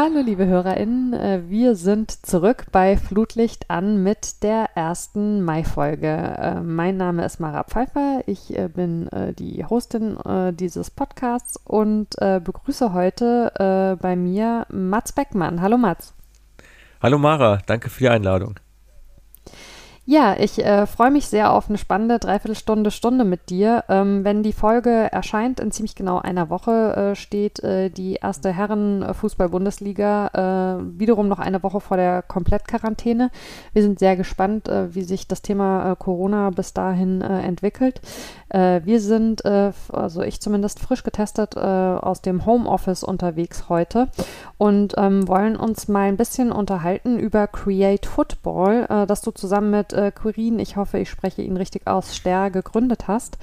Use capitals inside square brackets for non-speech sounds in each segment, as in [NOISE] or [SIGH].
Hallo liebe HörerInnen, äh, wir sind zurück bei Flutlicht an mit der ersten Mai-Folge. Äh, mein Name ist Mara Pfeiffer, ich äh, bin die Hostin dieses Podcasts und begrüße heute bei mir Mats Beckmann. Hallo Mats. Hallo Mara, danke für die Einladung. Ja, ich äh, freue mich sehr auf eine spannende Dreiviertelstunde, Stunde mit dir. Ähm, wenn die Folge erscheint, in ziemlich genau einer Woche äh, steht äh, die erste Herren-Fußball-Bundesliga äh, wiederum noch eine Woche vor der Komplettquarantäne. Wir sind sehr gespannt, äh, wie sich das Thema äh, Corona bis dahin entwickelt. Wir sind, also ich zumindest, frisch getestet aus dem Homeoffice unterwegs heute und ähm, wollen uns mal ein bisschen unterhalten über Create Football, das du zusammen mit äh, Quirin, ich hoffe, ich spreche ihn richtig aus, Ster gegründet hast.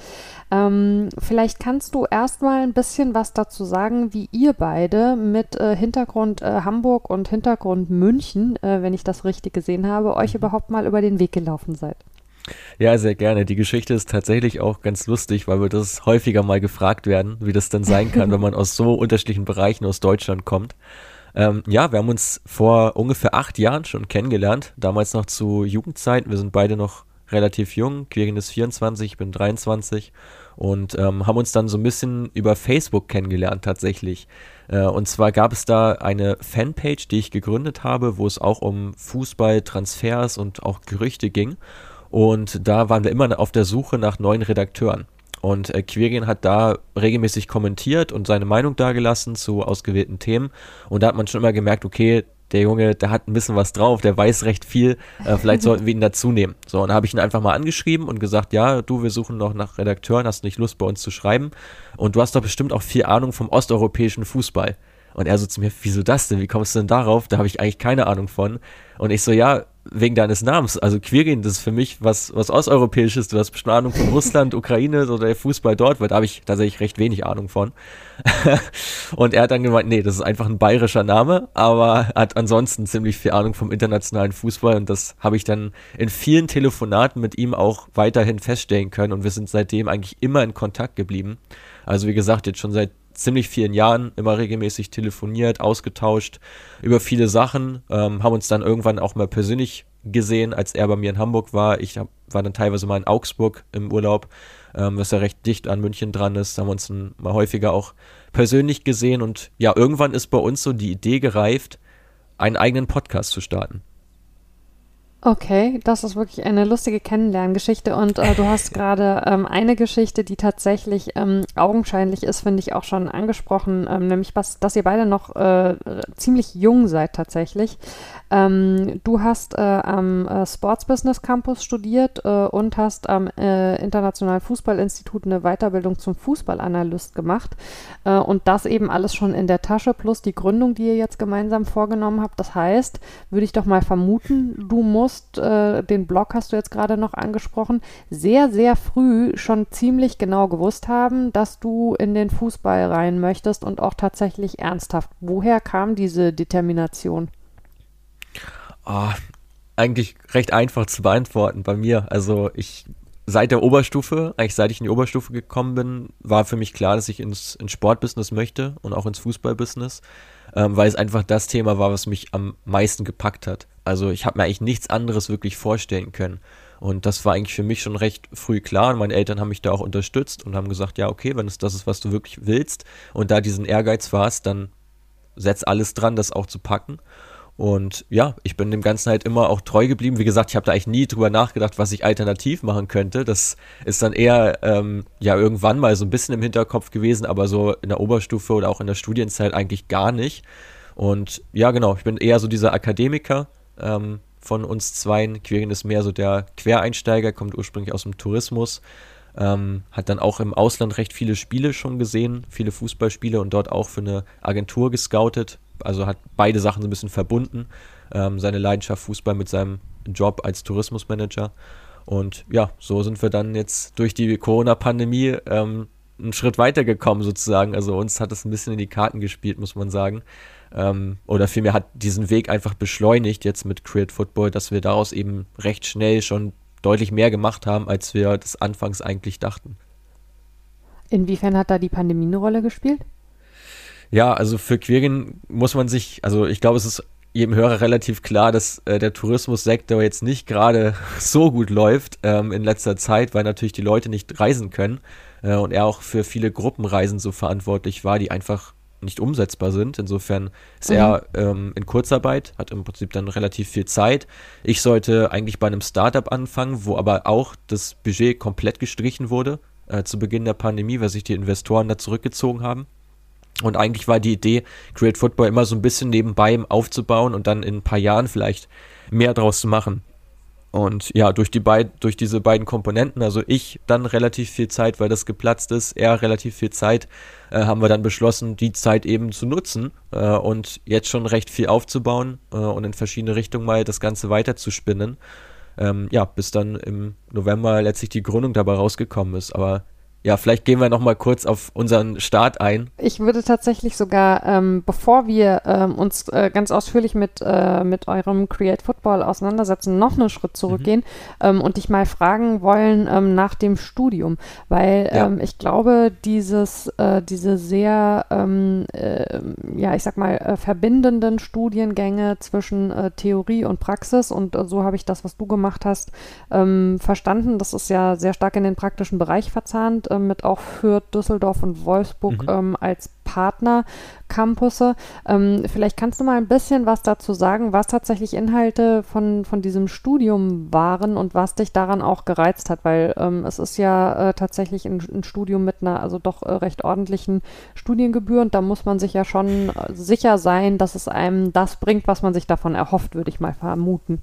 Ähm, vielleicht kannst du erstmal ein bisschen was dazu sagen, wie ihr beide mit äh, Hintergrund äh, Hamburg und Hintergrund München, äh, wenn ich das richtig gesehen habe, euch mhm. überhaupt mal über den Weg gelaufen seid. Ja, sehr gerne. Die Geschichte ist tatsächlich auch ganz lustig, weil wir das häufiger mal gefragt werden, wie das denn sein kann, wenn man aus so unterschiedlichen Bereichen aus Deutschland kommt. Ähm, ja, wir haben uns vor ungefähr acht Jahren schon kennengelernt, damals noch zu Jugendzeiten. Wir sind beide noch relativ jung. Quirin ist 24, ich bin 23 und ähm, haben uns dann so ein bisschen über Facebook kennengelernt tatsächlich. Äh, und zwar gab es da eine Fanpage, die ich gegründet habe, wo es auch um Fußball, Transfers und auch Gerüchte ging. Und da waren wir immer auf der Suche nach neuen Redakteuren. Und äh, Quirin hat da regelmäßig kommentiert und seine Meinung dargelassen zu ausgewählten Themen. Und da hat man schon immer gemerkt, okay, der Junge, der hat ein bisschen was drauf, der weiß recht viel, äh, vielleicht [LAUGHS] sollten wir ihn dazu nehmen. So, und da habe ich ihn einfach mal angeschrieben und gesagt, ja, du, wir suchen noch nach Redakteuren, hast nicht Lust bei uns zu schreiben? Und du hast doch bestimmt auch viel Ahnung vom osteuropäischen Fußball. Und er so zu mir, wieso das denn? Wie kommst du denn darauf? Da habe ich eigentlich keine Ahnung von. Und ich so, ja, wegen deines Namens. Also Quirin, das ist für mich was, was Osteuropäisches. Du hast bestimmt Ahnung von Russland, Ukraine, so der Fußball dort, weil da habe ich tatsächlich recht wenig Ahnung von. [LAUGHS] und er hat dann gemeint, nee, das ist einfach ein bayerischer Name, aber hat ansonsten ziemlich viel Ahnung vom internationalen Fußball und das habe ich dann in vielen Telefonaten mit ihm auch weiterhin feststellen können und wir sind seitdem eigentlich immer in Kontakt geblieben. Also wie gesagt, jetzt schon seit ziemlich vielen Jahren immer regelmäßig telefoniert, ausgetauscht über viele Sachen, ähm, haben uns dann irgendwann auch mal persönlich gesehen, als er bei mir in Hamburg war. Ich hab, war dann teilweise mal in Augsburg im Urlaub, ähm, was ja recht dicht an München dran ist. Da haben wir uns dann mal häufiger auch persönlich gesehen und ja, irgendwann ist bei uns so die Idee gereift, einen eigenen Podcast zu starten. Okay, das ist wirklich eine lustige Kennenlerngeschichte und äh, du hast [LAUGHS] gerade ähm, eine Geschichte, die tatsächlich ähm, augenscheinlich ist, finde ich auch schon angesprochen, ähm, nämlich was, dass ihr beide noch äh, ziemlich jung seid tatsächlich. Ähm, du hast äh, am äh, Sports Business Campus studiert äh, und hast am äh, Internationalen Fußballinstitut eine Weiterbildung zum Fußballanalyst gemacht und das eben alles schon in der Tasche plus die Gründung, die ihr jetzt gemeinsam vorgenommen habt. Das heißt, würde ich doch mal vermuten, du musst musst, äh, den Blog hast du jetzt gerade noch angesprochen, sehr, sehr früh schon ziemlich genau gewusst haben, dass du in den Fußball rein möchtest und auch tatsächlich ernsthaft. Woher kam diese Determination? Oh, eigentlich recht einfach zu beantworten bei mir. Also ich seit der Oberstufe, eigentlich seit ich in die Oberstufe gekommen bin, war für mich klar, dass ich ins, ins Sportbusiness möchte und auch ins Fußballbusiness ähm, weil es einfach das Thema war, was mich am meisten gepackt hat. Also ich habe mir eigentlich nichts anderes wirklich vorstellen können. Und das war eigentlich für mich schon recht früh klar. Und meine Eltern haben mich da auch unterstützt und haben gesagt, ja, okay, wenn es das ist, was du wirklich willst und da diesen Ehrgeiz warst, dann setz alles dran, das auch zu packen. Und ja, ich bin dem Ganzen halt immer auch treu geblieben. Wie gesagt, ich habe da eigentlich nie drüber nachgedacht, was ich alternativ machen könnte. Das ist dann eher ähm, ja irgendwann mal so ein bisschen im Hinterkopf gewesen, aber so in der Oberstufe oder auch in der Studienzeit eigentlich gar nicht. Und ja, genau, ich bin eher so dieser Akademiker ähm, von uns zweien. Quirin ist mehr so der Quereinsteiger, kommt ursprünglich aus dem Tourismus. Ähm, hat dann auch im Ausland recht viele Spiele schon gesehen, viele Fußballspiele und dort auch für eine Agentur gescoutet, also hat beide Sachen so ein bisschen verbunden. Ähm, seine Leidenschaft Fußball mit seinem Job als Tourismusmanager. Und ja, so sind wir dann jetzt durch die Corona-Pandemie ähm, einen Schritt weitergekommen sozusagen. Also uns hat es ein bisschen in die Karten gespielt, muss man sagen. Ähm, oder vielmehr hat diesen Weg einfach beschleunigt jetzt mit Create Football, dass wir daraus eben recht schnell schon deutlich mehr gemacht haben, als wir das anfangs eigentlich dachten. Inwiefern hat da die Pandemie eine Rolle gespielt? Ja, also für Quirin muss man sich, also ich glaube, es ist jedem Hörer relativ klar, dass äh, der Tourismussektor jetzt nicht gerade [LAUGHS] so gut läuft ähm, in letzter Zeit, weil natürlich die Leute nicht reisen können äh, und er auch für viele Gruppenreisen so verantwortlich war, die einfach nicht umsetzbar sind. Insofern ist mhm. er ähm, in Kurzarbeit, hat im Prinzip dann relativ viel Zeit. Ich sollte eigentlich bei einem Startup anfangen, wo aber auch das Budget komplett gestrichen wurde äh, zu Beginn der Pandemie, weil sich die Investoren da zurückgezogen haben. Und eigentlich war die Idee, Create Football immer so ein bisschen nebenbei aufzubauen und dann in ein paar Jahren vielleicht mehr draus zu machen. Und ja, durch die beid, durch diese beiden Komponenten, also ich dann relativ viel Zeit, weil das geplatzt ist, er relativ viel Zeit, äh, haben wir dann beschlossen, die Zeit eben zu nutzen äh, und jetzt schon recht viel aufzubauen äh, und in verschiedene Richtungen mal das Ganze weiter zu spinnen. Ähm, ja, bis dann im November letztlich die Gründung dabei rausgekommen ist. Aber ja, vielleicht gehen wir noch mal kurz auf unseren Start ein. Ich würde tatsächlich sogar, ähm, bevor wir ähm, uns äh, ganz ausführlich mit, äh, mit eurem Create Football auseinandersetzen, noch einen Schritt zurückgehen mhm. ähm, und dich mal fragen wollen ähm, nach dem Studium, weil ja. Ähm, ich glaube, dieses, äh, diese sehr, ähm, äh, ja, ich sag mal, äh, verbindenden Studiengänge zwischen äh, Theorie und Praxis und so habe ich das, was du gemacht hast, verstanden. Das ist ja sehr stark in den praktischen Bereich verzahnt mit auch Fürth, Düsseldorf und Wolfsburg mhm. ähm, als Partner-Campusse. Ähm, vielleicht kannst du mal ein bisschen was dazu sagen, was tatsächlich Inhalte von, von diesem Studium waren und was dich daran auch gereizt hat, weil ähm, es ist ja äh, tatsächlich ein, ein, Studium mit einer also doch äh, recht ordentlichen Studiengebühr und da muss man sich ja schon äh, sicher sein, dass es einem das bringt, was man sich davon erhofft, würde ich mal vermuten.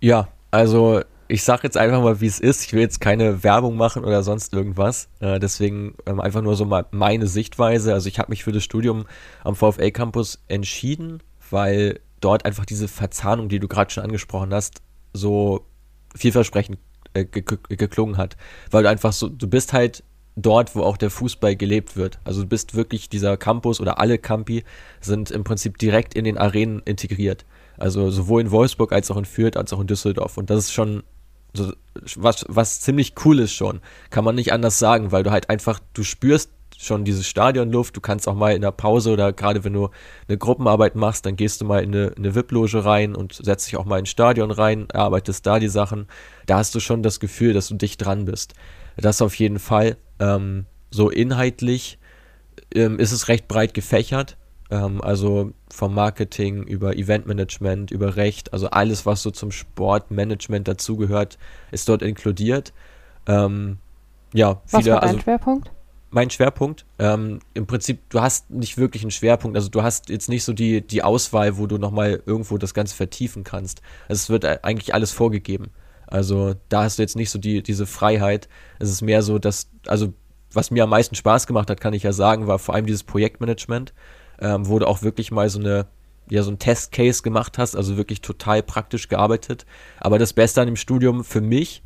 Ja, also ich sag jetzt einfach mal, wie es ist. Ich will jetzt keine Werbung machen oder sonst irgendwas. Äh, deswegen ähm, einfach nur so mal meine Sichtweise. Also ich habe mich für das Studium am VfL Campus entschieden, weil dort einfach diese Verzahnung, die du gerade schon angesprochen hast, so vielversprechend äh, ge geklungen hat. Weil du einfach so, du bist halt dort, wo auch der Fußball gelebt wird. Also du bist wirklich dieser Campus oder alle Campi sind im Prinzip direkt in den Arenen integriert. Also sowohl in Wolfsburg als auch in Fürth als auch in Düsseldorf. Und das ist schon so, was, was ziemlich cool ist schon. Kann man nicht anders sagen, weil du halt einfach, du spürst schon diese Stadionluft. Du kannst auch mal in der Pause oder gerade wenn du eine Gruppenarbeit machst, dann gehst du mal in eine, eine VIP-Loge rein und setzt dich auch mal ins Stadion rein, arbeitest da die Sachen. Da hast du schon das Gefühl, dass du dicht dran bist. Das auf jeden Fall. Ähm, so inhaltlich ähm, ist es recht breit gefächert. Ähm, also vom Marketing über Eventmanagement, über Recht, also alles, was so zum Sportmanagement dazugehört, ist dort inkludiert. Ähm, ja, was viele, war dein also, Schwerpunkt? Mein Schwerpunkt, ähm, im Prinzip, du hast nicht wirklich einen Schwerpunkt, also du hast jetzt nicht so die, die Auswahl, wo du nochmal irgendwo das Ganze vertiefen kannst. Also es wird eigentlich alles vorgegeben. Also da hast du jetzt nicht so die, diese Freiheit. Es ist mehr so, dass, also was mir am meisten Spaß gemacht hat, kann ich ja sagen, war vor allem dieses Projektmanagement ähm, wo du auch wirklich mal so eine ja so ein Testcase gemacht hast, also wirklich total praktisch gearbeitet. Aber das Beste an dem Studium für mich,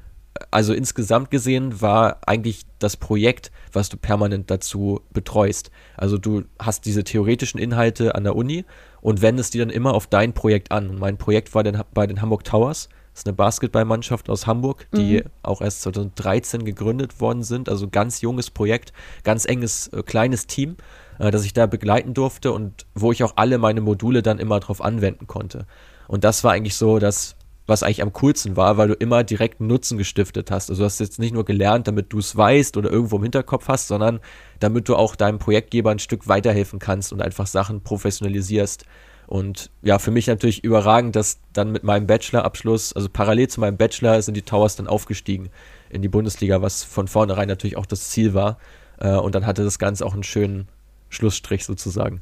also insgesamt gesehen, war eigentlich das Projekt, was du permanent dazu betreust. Also du hast diese theoretischen Inhalte an der Uni und wendest die dann immer auf dein Projekt an. Und mein Projekt war dann bei den Hamburg Towers. Das ist eine Basketballmannschaft aus Hamburg, die mhm. auch erst 2013 gegründet worden sind. Also ganz junges Projekt, ganz enges, äh, kleines Team äh, dass ich da begleiten durfte und wo ich auch alle meine Module dann immer drauf anwenden konnte. Und das war eigentlich so das, was eigentlich am coolsten war, weil du immer direkt Nutzen gestiftet hast. Also du hast jetzt nicht nur gelernt, damit du es weißt oder irgendwo im Hinterkopf hast, sondern damit du auch deinem Projektgeber ein Stück weiterhelfen kannst und einfach Sachen professionalisierst. Und ja, für mich natürlich überragend, dass dann mit meinem Bachelorabschluss, also parallel zu meinem Bachelor, sind die Towers dann aufgestiegen in die Bundesliga, was von vornherein natürlich auch das Ziel war. Äh, und dann hatte das Ganze auch einen schönen, Schlussstrich sozusagen.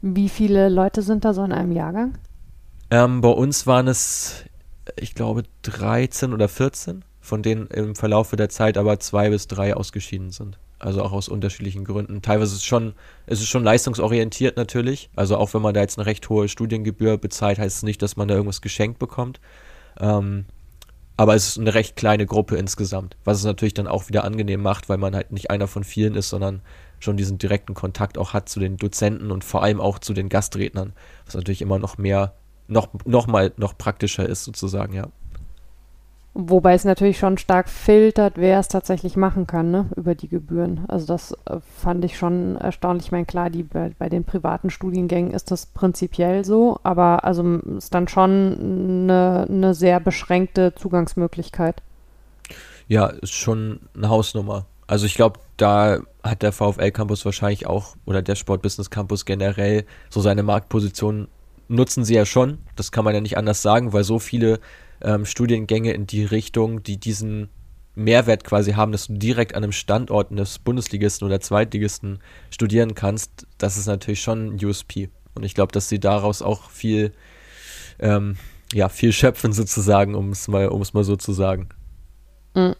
Wie viele Leute sind da so in einem Jahrgang? Ähm, bei uns waren es, ich glaube, 13 oder 14, von denen im Verlauf der Zeit aber zwei bis drei ausgeschieden sind. Also auch aus unterschiedlichen Gründen. Teilweise ist es schon, es ist schon leistungsorientiert natürlich. Also auch wenn man da jetzt eine recht hohe Studiengebühr bezahlt, heißt es nicht, dass man da irgendwas geschenkt bekommt. Ähm, aber es ist eine recht kleine Gruppe insgesamt, was es natürlich dann auch wieder angenehm macht, weil man halt nicht einer von vielen ist, sondern schon diesen direkten Kontakt auch hat zu den Dozenten und vor allem auch zu den Gastrednern, was natürlich immer noch mehr, noch, noch mal noch praktischer ist sozusagen, ja. Wobei es natürlich schon stark filtert, wer es tatsächlich machen kann, ne, über die Gebühren. Also das äh, fand ich schon erstaunlich. Ich meine, klar, die, bei, bei, den privaten Studiengängen ist das prinzipiell so, aber also ist dann schon eine, eine sehr beschränkte Zugangsmöglichkeit. Ja, ist schon eine Hausnummer. Also ich glaube, da hat der VfL Campus wahrscheinlich auch oder der Sport Business Campus generell so seine Marktposition nutzen sie ja schon. Das kann man ja nicht anders sagen, weil so viele ähm, Studiengänge in die Richtung, die diesen Mehrwert quasi haben, dass du direkt an einem Standort eines Bundesligisten oder Zweitligisten studieren kannst, das ist natürlich schon ein USP. Und ich glaube, dass sie daraus auch viel, ähm, ja, viel schöpfen sozusagen, um es mal, um es mal so zu sagen. Mhm.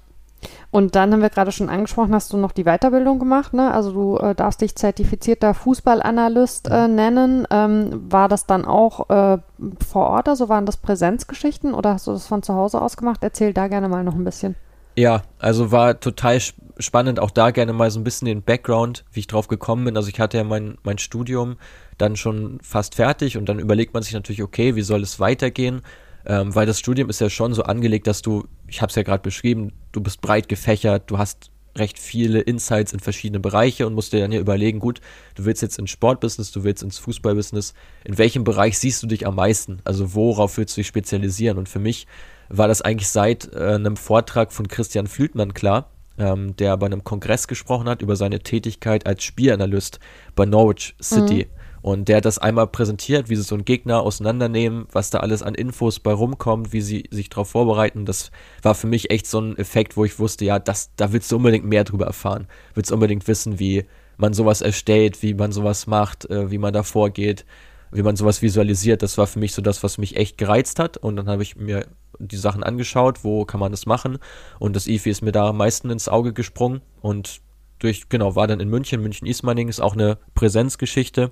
Und dann haben wir gerade schon angesprochen, hast du noch die Weiterbildung gemacht, ne? Also du äh, darfst dich zertifizierter Fußballanalyst äh, nennen. Ähm, war das dann auch äh, vor Ort, also waren das Präsenzgeschichten oder hast du das von zu Hause aus gemacht? Erzähl da gerne mal noch ein bisschen. Ja, also war total spannend, auch da gerne mal so ein bisschen den Background, wie ich drauf gekommen bin. Also ich hatte ja mein, mein Studium dann schon fast fertig und dann überlegt man sich natürlich, okay, wie soll es weitergehen? Ähm, weil das Studium ist ja schon so angelegt, dass du, ich habe es ja gerade beschrieben, du bist breit gefächert, du hast recht viele Insights in verschiedene Bereiche und musst dir dann ja überlegen, gut, du willst jetzt ins Sportbusiness, du willst ins Fußballbusiness, in welchem Bereich siehst du dich am meisten? Also worauf willst du dich spezialisieren? Und für mich war das eigentlich seit äh, einem Vortrag von Christian Flütmann klar, ähm, der bei einem Kongress gesprochen hat über seine Tätigkeit als Spielanalyst bei Norwich City. Mhm. Und der hat das einmal präsentiert, wie sie so einen Gegner auseinandernehmen, was da alles an Infos bei rumkommt, wie sie sich darauf vorbereiten. Das war für mich echt so ein Effekt, wo ich wusste, ja, das, da willst du unbedingt mehr drüber erfahren. Willst unbedingt wissen, wie man sowas erstellt, wie man sowas macht, äh, wie man da vorgeht, wie man sowas visualisiert. Das war für mich so das, was mich echt gereizt hat. Und dann habe ich mir die Sachen angeschaut, wo kann man das machen. Und das IFI ist mir da am meisten ins Auge gesprungen. Und durch, genau, war dann in München. München-Ismaning ist auch eine Präsenzgeschichte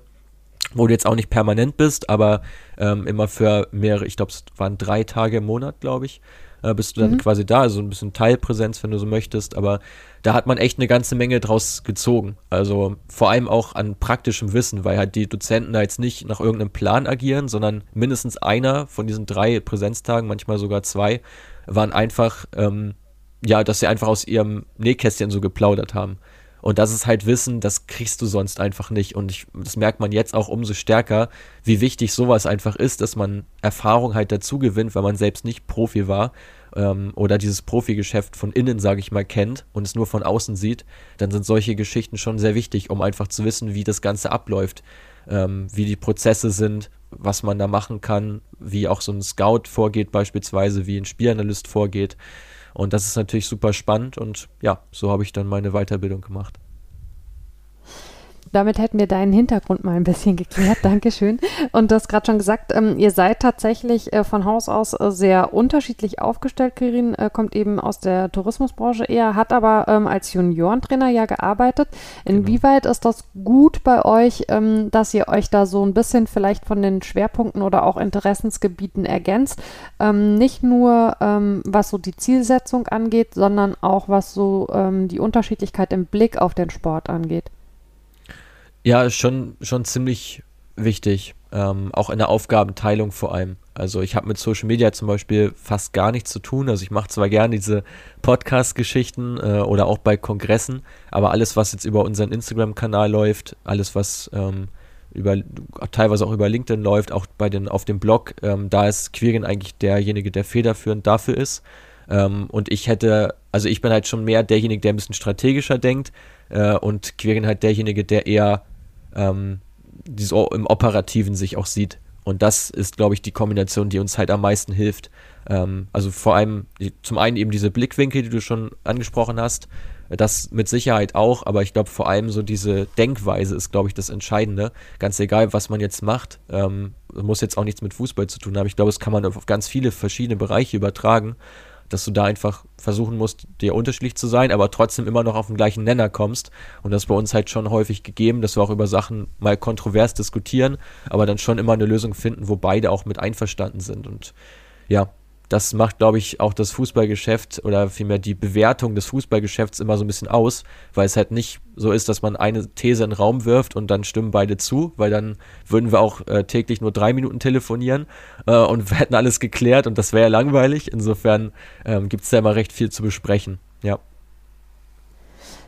wo du jetzt auch nicht permanent bist, aber ähm, immer für mehrere, ich glaube, es waren drei Tage im Monat, glaube ich, äh, bist du dann mhm. quasi da, also ein bisschen Teilpräsenz, wenn du so möchtest, aber da hat man echt eine ganze Menge draus gezogen. Also vor allem auch an praktischem Wissen, weil halt die Dozenten da jetzt nicht nach irgendeinem Plan agieren, sondern mindestens einer von diesen drei Präsenztagen, manchmal sogar zwei, waren einfach, ähm, ja, dass sie einfach aus ihrem Nähkästchen so geplaudert haben. Und das ist halt Wissen, das kriegst du sonst einfach nicht. Und ich, das merkt man jetzt auch umso stärker, wie wichtig sowas einfach ist, dass man Erfahrung halt dazu gewinnt, weil man selbst nicht Profi war ähm, oder dieses Profigeschäft von innen, sage ich mal, kennt und es nur von außen sieht. Dann sind solche Geschichten schon sehr wichtig, um einfach zu wissen, wie das Ganze abläuft, ähm, wie die Prozesse sind, was man da machen kann, wie auch so ein Scout vorgeht, beispielsweise, wie ein Spielanalyst vorgeht. Und das ist natürlich super spannend und ja, so habe ich dann meine Weiterbildung gemacht. Damit hätten wir deinen Hintergrund mal ein bisschen geklärt. Dankeschön. Und du hast gerade schon gesagt, ähm, ihr seid tatsächlich äh, von Haus aus äh, sehr unterschiedlich aufgestellt. Kirin äh, kommt eben aus der Tourismusbranche eher, hat aber ähm, als Juniorentrainer ja gearbeitet. Genau. Inwieweit genau. ist das gut bei euch, ähm, dass ihr euch da so ein bisschen vielleicht von den Schwerpunkten oder auch Interessensgebieten ergänzt? Ähm, nicht nur ähm, was so die Zielsetzung angeht, sondern auch was so ähm, die Unterschiedlichkeit im Blick auf den Sport angeht. Ja, schon, schon ziemlich wichtig. Ähm, auch in der Aufgabenteilung vor allem. Also ich habe mit Social Media zum Beispiel fast gar nichts zu tun. Also ich mache zwar gerne diese Podcast-Geschichten äh, oder auch bei Kongressen, aber alles, was jetzt über unseren Instagram-Kanal läuft, alles, was ähm, über teilweise auch über LinkedIn läuft, auch bei den auf dem Blog, ähm, da ist Quirin eigentlich derjenige, der federführend dafür ist. Ähm, und ich hätte, also ich bin halt schon mehr derjenige, der ein bisschen strategischer denkt äh, und Quirin halt derjenige, der eher ähm, so im Operativen sich auch sieht. Und das ist, glaube ich, die Kombination, die uns halt am meisten hilft. Ähm, also vor allem zum einen eben diese Blickwinkel, die du schon angesprochen hast, das mit Sicherheit auch, aber ich glaube vor allem so diese Denkweise ist, glaube ich, das Entscheidende. Ganz egal, was man jetzt macht, ähm, muss jetzt auch nichts mit Fußball zu tun haben. Ich glaube, das kann man auf ganz viele verschiedene Bereiche übertragen dass du da einfach versuchen musst, dir unterschiedlich zu sein, aber trotzdem immer noch auf den gleichen Nenner kommst. Und das ist bei uns halt schon häufig gegeben, dass wir auch über Sachen mal kontrovers diskutieren, aber dann schon immer eine Lösung finden, wo beide auch mit einverstanden sind. Und ja, das macht, glaube ich, auch das Fußballgeschäft oder vielmehr die Bewertung des Fußballgeschäfts immer so ein bisschen aus, weil es halt nicht so ist, dass man eine These in den Raum wirft und dann stimmen beide zu, weil dann würden wir auch äh, täglich nur drei Minuten telefonieren äh, und [LAUGHS] wir hätten alles geklärt und das wäre ja langweilig. Insofern ähm, gibt es da immer recht viel zu besprechen. Ja.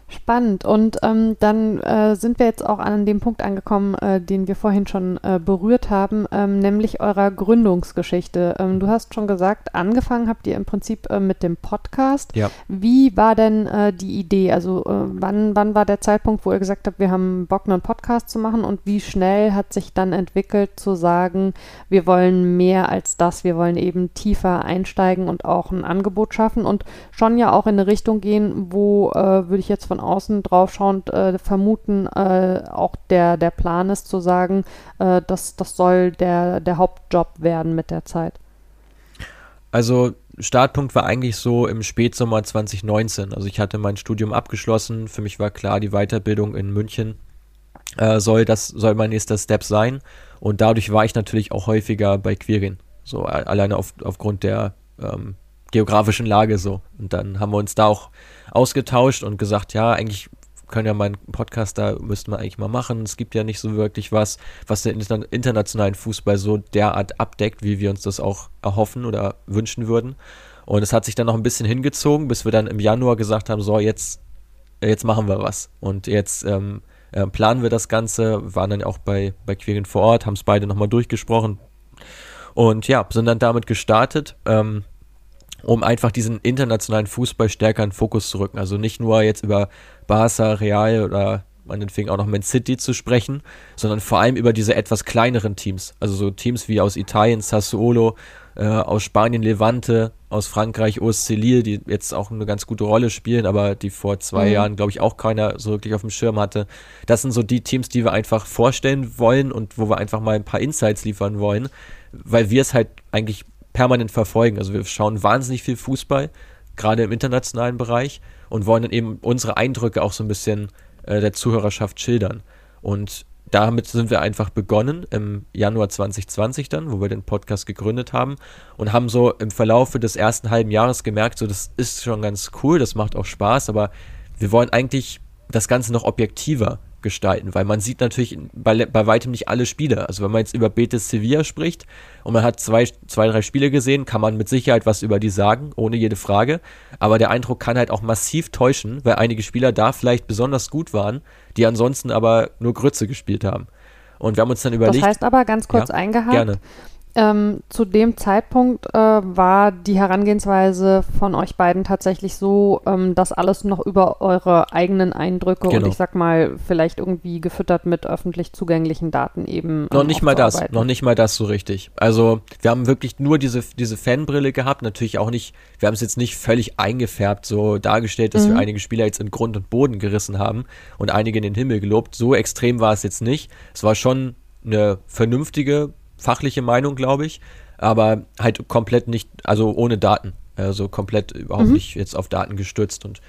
Spannend. Und ähm, dann äh, sind wir jetzt auch an dem Punkt angekommen, äh, den wir vorhin schon äh, berührt haben, ähm, nämlich eurer Gründungsgeschichte. Ähm, du hast schon gesagt, angefangen habt ihr im Prinzip äh, mit dem Podcast. Ja. Wie war denn äh, die Idee? Also äh, wann, wann war der Zeitpunkt, wo ihr gesagt habt, wir haben Bock, einen Podcast zu machen? Und wie schnell hat sich dann entwickelt zu sagen, wir wollen mehr als das, wir wollen eben tiefer einsteigen und auch ein Angebot schaffen und schon ja auch in eine Richtung gehen, wo, würde ich jetzt von von außen drauf schauend äh, vermuten, äh, auch der, der Plan ist zu sagen, äh, dass das soll der, der Hauptjob werden mit der Zeit? Also Startpunkt war eigentlich so im Spätsommer 2019. Also ich hatte mein Studium abgeschlossen. Für mich war klar, die Weiterbildung in München äh, soll das soll mein nächster Step sein. Und dadurch war ich natürlich auch häufiger bei Quirin. So alleine auf, aufgrund der ähm, geografischen Lage so. Und dann haben wir uns da auch ausgetauscht und gesagt, ja, eigentlich können ja meinen Podcast da müssten wir eigentlich mal machen. Es gibt ja nicht so wirklich was, was den internationalen Fußball so derart abdeckt, wie wir uns das auch erhoffen oder wünschen würden. Und es hat sich dann noch ein bisschen hingezogen, bis wir dann im Januar gesagt haben, so jetzt, jetzt machen wir was. Und jetzt ähm, äh, planen wir das Ganze, waren dann auch bei, bei Quirin vor Ort, haben es beide nochmal durchgesprochen. Und ja, sind dann damit gestartet. Ähm, um einfach diesen internationalen Fußball stärker in den Fokus zu rücken. Also nicht nur jetzt über Barca, Real oder meinetwegen auch noch Man City zu sprechen, sondern vor allem über diese etwas kleineren Teams. Also so Teams wie aus Italien, Sassuolo, äh, aus Spanien, Levante, aus Frankreich, OSC Lille, die jetzt auch eine ganz gute Rolle spielen, aber die vor zwei mhm. Jahren, glaube ich, auch keiner so wirklich auf dem Schirm hatte. Das sind so die Teams, die wir einfach vorstellen wollen und wo wir einfach mal ein paar Insights liefern wollen, weil wir es halt eigentlich permanent verfolgen. Also wir schauen wahnsinnig viel Fußball, gerade im internationalen Bereich und wollen dann eben unsere Eindrücke auch so ein bisschen äh, der Zuhörerschaft schildern. Und damit sind wir einfach begonnen im Januar 2020 dann, wo wir den Podcast gegründet haben und haben so im Verlaufe des ersten halben Jahres gemerkt, so das ist schon ganz cool, das macht auch Spaß, aber wir wollen eigentlich das Ganze noch objektiver gestalten, weil man sieht natürlich bei, bei weitem nicht alle Spiele. Also wenn man jetzt über Betis Sevilla spricht und man hat zwei, zwei, drei Spiele gesehen, kann man mit Sicherheit was über die sagen, ohne jede Frage. Aber der Eindruck kann halt auch massiv täuschen, weil einige Spieler da vielleicht besonders gut waren, die ansonsten aber nur Grütze gespielt haben. Und wir haben uns dann überlegt. Das heißt aber ganz kurz ja, eingehakt. Gerne. Ähm, zu dem Zeitpunkt äh, war die Herangehensweise von euch beiden tatsächlich so, ähm, dass alles noch über eure eigenen Eindrücke genau. und ich sag mal, vielleicht irgendwie gefüttert mit öffentlich zugänglichen Daten eben. Noch ähm, nicht mal das, noch nicht mal das so richtig. Also wir haben wirklich nur diese, diese Fanbrille gehabt, natürlich auch nicht, wir haben es jetzt nicht völlig eingefärbt, so dargestellt, dass mhm. wir einige Spieler jetzt in Grund und Boden gerissen haben und einige in den Himmel gelobt. So extrem war es jetzt nicht. Es war schon eine vernünftige fachliche Meinung, glaube ich, aber halt komplett nicht, also ohne Daten, also komplett überhaupt mhm. nicht jetzt auf Daten gestützt. Und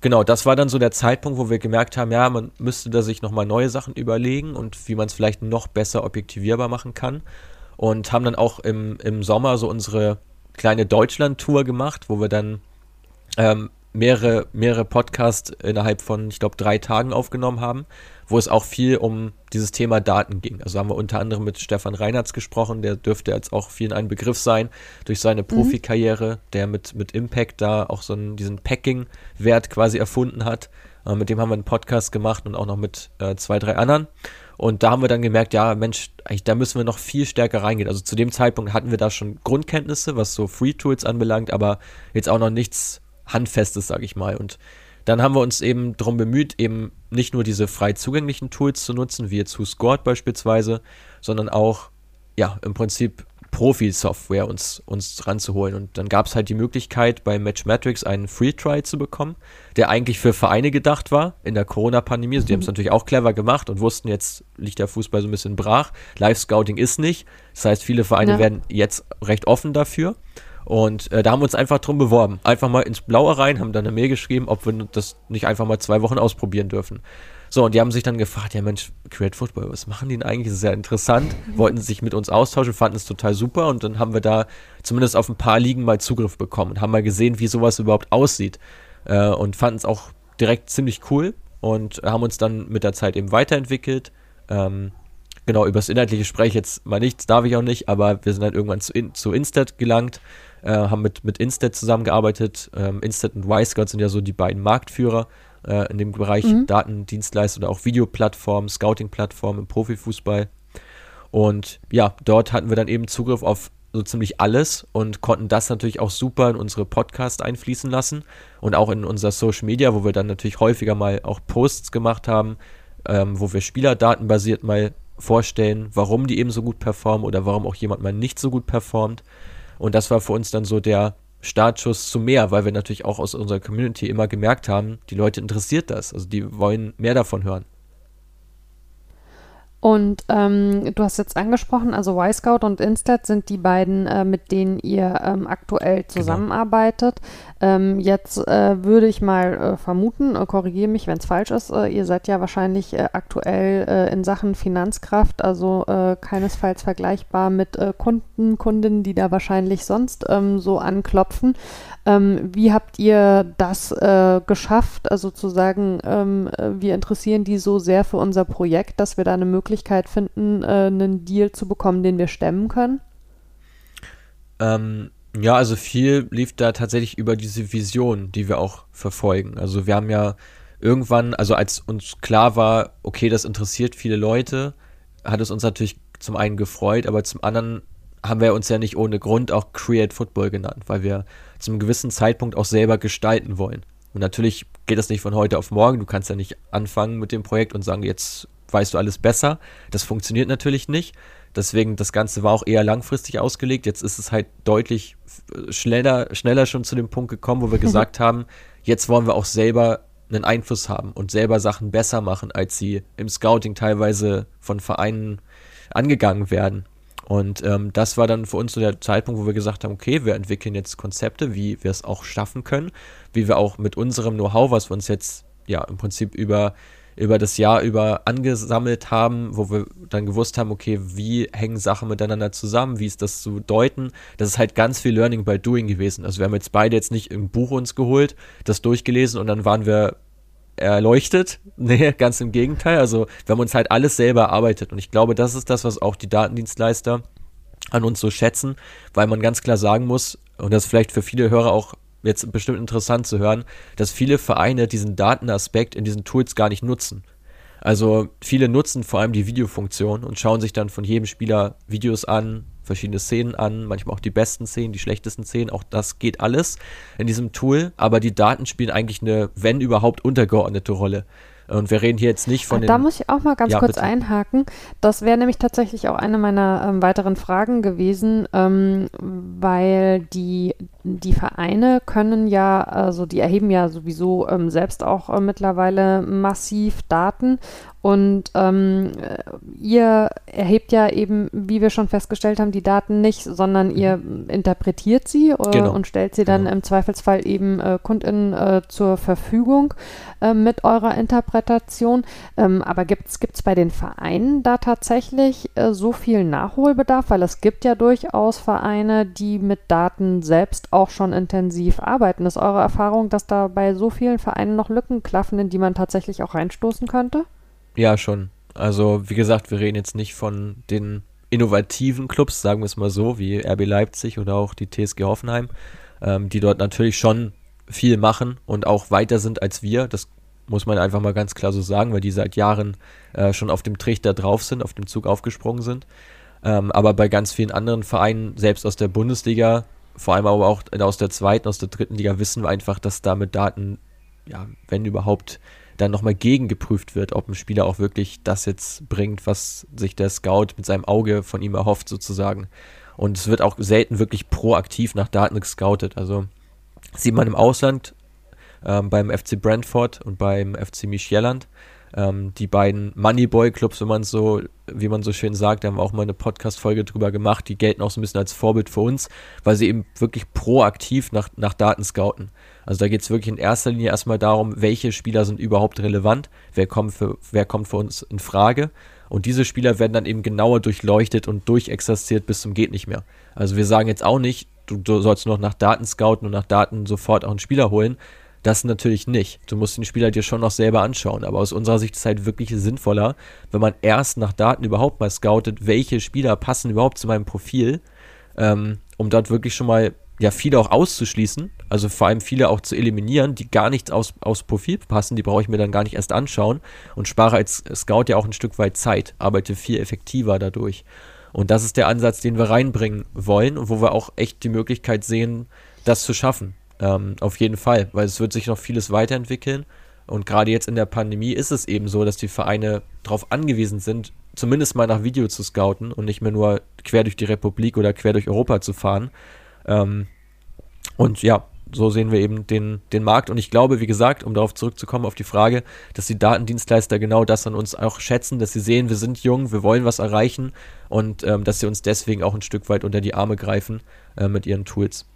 genau, das war dann so der Zeitpunkt, wo wir gemerkt haben, ja, man müsste da sich nochmal neue Sachen überlegen und wie man es vielleicht noch besser objektivierbar machen kann. Und haben dann auch im, im Sommer so unsere kleine Deutschland-Tour gemacht, wo wir dann ähm, mehrere, mehrere Podcasts innerhalb von, ich glaube, drei Tagen aufgenommen haben wo es auch viel um dieses Thema Daten ging. Also haben wir unter anderem mit Stefan Reinhardt gesprochen, der dürfte jetzt auch vielen ein Begriff sein, durch seine mhm. Profikarriere, der mit, mit Impact da auch so einen, diesen Packing-Wert quasi erfunden hat. Äh, mit dem haben wir einen Podcast gemacht und auch noch mit äh, zwei, drei anderen. Und da haben wir dann gemerkt, ja, Mensch, eigentlich, da müssen wir noch viel stärker reingehen. Also zu dem Zeitpunkt hatten wir da schon Grundkenntnisse, was so Free Tools anbelangt, aber jetzt auch noch nichts Handfestes, sag ich mal. Und dann haben wir uns eben darum bemüht, eben nicht nur diese frei zugänglichen Tools zu nutzen, wie jetzt WhoScored beispielsweise, sondern auch, ja, im Prinzip Profi-Software uns, uns ranzuholen. Und dann gab es halt die Möglichkeit, bei Matchmetrics einen Free-Try zu bekommen, der eigentlich für Vereine gedacht war in der Corona-Pandemie. Also die haben es mhm. natürlich auch clever gemacht und wussten, jetzt liegt der Fußball so ein bisschen brach. Live-Scouting ist nicht. Das heißt, viele Vereine ja. werden jetzt recht offen dafür. Und äh, da haben wir uns einfach drum beworben. Einfach mal ins Blaue rein, haben dann eine Mail geschrieben, ob wir das nicht einfach mal zwei Wochen ausprobieren dürfen. So, und die haben sich dann gefragt, ja Mensch, Create Football, was machen die denn eigentlich? Das ist ja interessant. Wollten sich mit uns austauschen, fanden es total super und dann haben wir da zumindest auf ein paar Ligen mal Zugriff bekommen und haben mal gesehen, wie sowas überhaupt aussieht. Äh, und fanden es auch direkt ziemlich cool und haben uns dann mit der Zeit eben weiterentwickelt. Ähm, genau, über das Inhaltliche spreche ich jetzt mal nichts, darf ich auch nicht, aber wir sind dann irgendwann zu, in, zu Instat gelangt, äh, haben mit, mit Instat zusammengearbeitet. Ähm, Instat und Wiseguard sind ja so die beiden Marktführer äh, in dem Bereich mhm. Datendienstleister oder auch Videoplattformen, Scouting-Plattformen im Profifußball. Und ja, dort hatten wir dann eben Zugriff auf so ziemlich alles und konnten das natürlich auch super in unsere Podcast einfließen lassen und auch in unser Social Media, wo wir dann natürlich häufiger mal auch Posts gemacht haben, ähm, wo wir Spielerdaten basiert mal vorstellen, warum die eben so gut performen oder warum auch jemand mal nicht so gut performt. Und das war für uns dann so der Startschuss zu mehr, weil wir natürlich auch aus unserer Community immer gemerkt haben, die Leute interessiert das. Also die wollen mehr davon hören. Und ähm, du hast jetzt angesprochen, also Y-Scout und Instat sind die beiden, äh, mit denen ihr ähm, aktuell genau. zusammenarbeitet. Ähm, jetzt äh, würde ich mal äh, vermuten, äh, korrigiere mich, wenn es falsch ist, äh, ihr seid ja wahrscheinlich äh, aktuell in Sachen Finanzkraft, also keinesfalls vergleichbar mit Kunden, Kundinnen, die da wahrscheinlich sonst ähm, so anklopfen. Ähm, wie habt ihr das äh, geschafft? Also zu sagen, ähm, äh, wir interessieren die so sehr für unser Projekt, dass wir da eine Möglichkeit finden, äh, einen Deal zu bekommen, den wir stemmen können? Ähm, ja, also viel lief da tatsächlich über diese Vision, die wir auch verfolgen. Also wir haben ja irgendwann, also als uns klar war, okay, das interessiert viele Leute, hat es uns natürlich zum einen gefreut, aber zum anderen haben wir uns ja nicht ohne Grund auch Create Football genannt, weil wir zu einem gewissen Zeitpunkt auch selber gestalten wollen. Und natürlich geht das nicht von heute auf morgen. Du kannst ja nicht anfangen mit dem Projekt und sagen, jetzt weißt du alles besser. Das funktioniert natürlich nicht. Deswegen, das Ganze war auch eher langfristig ausgelegt. Jetzt ist es halt deutlich schneller, schneller schon zu dem Punkt gekommen, wo wir [LAUGHS] gesagt haben, jetzt wollen wir auch selber einen Einfluss haben und selber Sachen besser machen, als sie im Scouting teilweise von Vereinen angegangen werden. Und ähm, das war dann für uns so der Zeitpunkt, wo wir gesagt haben, okay, wir entwickeln jetzt Konzepte, wie wir es auch schaffen können, wie wir auch mit unserem Know-how, was wir uns jetzt ja im Prinzip über über das Jahr über angesammelt haben, wo wir dann gewusst haben, okay, wie hängen Sachen miteinander zusammen, wie ist das zu deuten. Das ist halt ganz viel Learning by Doing gewesen. Also wir haben jetzt beide jetzt nicht ein Buch uns geholt, das durchgelesen und dann waren wir erleuchtet. [LAUGHS] Nee, ganz im Gegenteil. Also wir haben uns halt alles selber erarbeitet. Und ich glaube, das ist das, was auch die Datendienstleister an uns so schätzen, weil man ganz klar sagen muss, und das ist vielleicht für viele Hörer auch jetzt bestimmt interessant zu hören, dass viele Vereine diesen Datenaspekt in diesen Tools gar nicht nutzen. Also viele nutzen vor allem die Videofunktion und schauen sich dann von jedem Spieler Videos an, verschiedene Szenen an, manchmal auch die besten Szenen, die schlechtesten Szenen, auch das geht alles in diesem Tool, aber die Daten spielen eigentlich eine, wenn überhaupt, untergeordnete Rolle. Und wir reden hier jetzt nicht von den. Da muss ich auch mal ganz ja, kurz bitte. einhaken. Das wäre nämlich tatsächlich auch eine meiner ähm, weiteren Fragen gewesen, ähm, weil die, die Vereine können ja, also die erheben ja sowieso ähm, selbst auch äh, mittlerweile massiv Daten und ähm, ihr erhebt ja eben, wie wir schon festgestellt haben, die Daten nicht, sondern ihr mhm. interpretiert sie äh, genau. und stellt sie dann genau. im Zweifelsfall eben äh, KundInnen äh, zur Verfügung äh, mit eurer Interpretation. Ähm, aber gibt es bei den Vereinen da tatsächlich äh, so viel Nachholbedarf? Weil es gibt ja durchaus Vereine, die mit Daten selbst auch schon intensiv arbeiten. Ist eure Erfahrung, dass da bei so vielen Vereinen noch Lücken klaffen, in die man tatsächlich auch reinstoßen könnte? Ja, schon. Also, wie gesagt, wir reden jetzt nicht von den innovativen Clubs, sagen wir es mal so, wie RB Leipzig oder auch die TSG Hoffenheim, ähm, die dort natürlich schon viel machen und auch weiter sind als wir. Das muss man einfach mal ganz klar so sagen, weil die seit Jahren äh, schon auf dem Trichter drauf sind, auf dem Zug aufgesprungen sind. Ähm, aber bei ganz vielen anderen Vereinen, selbst aus der Bundesliga, vor allem aber auch aus der zweiten, aus der dritten Liga, wissen wir einfach, dass da mit Daten, ja, wenn überhaupt, dann nochmal gegengeprüft wird, ob ein Spieler auch wirklich das jetzt bringt, was sich der Scout mit seinem Auge von ihm erhofft, sozusagen. Und es wird auch selten wirklich proaktiv nach Daten gescoutet. Also sieht man im Ausland ähm, beim FC Brentford und beim FC Micheland. Ähm, die beiden Moneyboy-Clubs, wenn man so, wie man so schön sagt, da haben wir auch mal eine Podcast-Folge drüber gemacht, die gelten auch so ein bisschen als Vorbild für uns, weil sie eben wirklich proaktiv nach, nach Daten scouten. Also da geht es wirklich in erster Linie erstmal darum, welche Spieler sind überhaupt relevant, wer kommt für, wer kommt für uns in Frage. Und diese Spieler werden dann eben genauer durchleuchtet und durchexerziert bis zum geht nicht mehr. Also wir sagen jetzt auch nicht, du, du sollst noch nach Daten scouten und nach Daten sofort auch einen Spieler holen. Das natürlich nicht. Du musst den Spieler dir schon noch selber anschauen. Aber aus unserer Sicht ist es halt wirklich sinnvoller, wenn man erst nach Daten überhaupt mal scoutet, welche Spieler passen überhaupt zu meinem Profil, ähm, um dort wirklich schon mal ja viele auch auszuschließen, also vor allem viele auch zu eliminieren, die gar nicht aus, aus Profil passen, die brauche ich mir dann gar nicht erst anschauen und spare als Scout ja auch ein Stück weit Zeit, arbeite viel effektiver dadurch. Und das ist der Ansatz, den wir reinbringen wollen und wo wir auch echt die Möglichkeit sehen, das zu schaffen. Ähm, auf jeden Fall, weil es wird sich noch vieles weiterentwickeln. Und gerade jetzt in der Pandemie ist es eben so, dass die Vereine darauf angewiesen sind, zumindest mal nach Video zu scouten und nicht mehr nur quer durch die Republik oder quer durch Europa zu fahren, ähm, und ja, so sehen wir eben den, den Markt. Und ich glaube, wie gesagt, um darauf zurückzukommen auf die Frage, dass die Datendienstleister genau das an uns auch schätzen, dass sie sehen, wir sind jung, wir wollen was erreichen und ähm, dass sie uns deswegen auch ein Stück weit unter die Arme greifen äh, mit ihren Tools.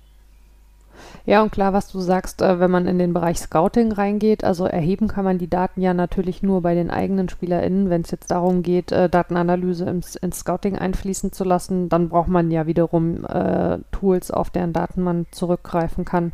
Ja, und klar, was du sagst, äh, wenn man in den Bereich Scouting reingeht, also erheben kann man die Daten ja natürlich nur bei den eigenen SpielerInnen. Wenn es jetzt darum geht, äh, Datenanalyse ins, ins, Scouting einfließen zu lassen, dann braucht man ja wiederum äh, Tools, auf deren Daten man zurückgreifen kann.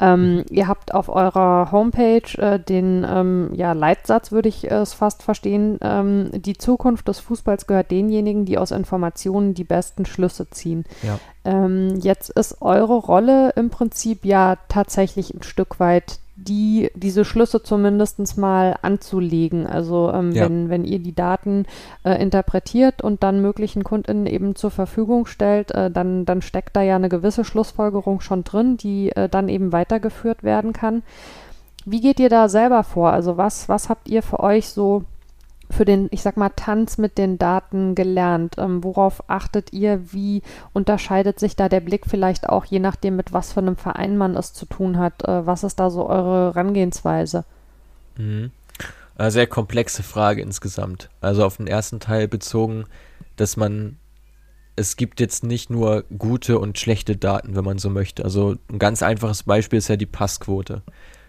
Ähm, ihr habt auf eurer Homepage äh, den ähm, ja, Leitsatz, würde ich es fast verstehen, ähm, die Zukunft des Fußballs gehört denjenigen, die aus Informationen die besten Schlüsse ziehen. Ja. Ähm, jetzt ist eure Rolle im Prinzip ja tatsächlich ein Stück weit die, diese Schlüsse zumindest mal anzulegen. Also ähm, ja. wenn, wenn ihr die Daten äh, interpretiert und dann möglichen KundInnen eben zur Verfügung stellt, äh, dann, dann steckt da ja eine gewisse Schlussfolgerung schon drin, die äh, dann eben weitergeführt werden kann. Wie geht ihr da selber vor? Also was, was habt ihr für euch so für den, ich sag mal, Tanz mit den Daten gelernt? Ähm, worauf achtet ihr? Wie unterscheidet sich da der Blick vielleicht auch, je nachdem, mit was für einem Verein man es zu tun hat? Äh, was ist da so eure Herangehensweise? Mhm. Eine sehr komplexe Frage insgesamt. Also auf den ersten Teil bezogen, dass man es gibt jetzt nicht nur gute und schlechte Daten, wenn man so möchte. Also ein ganz einfaches Beispiel ist ja die Passquote.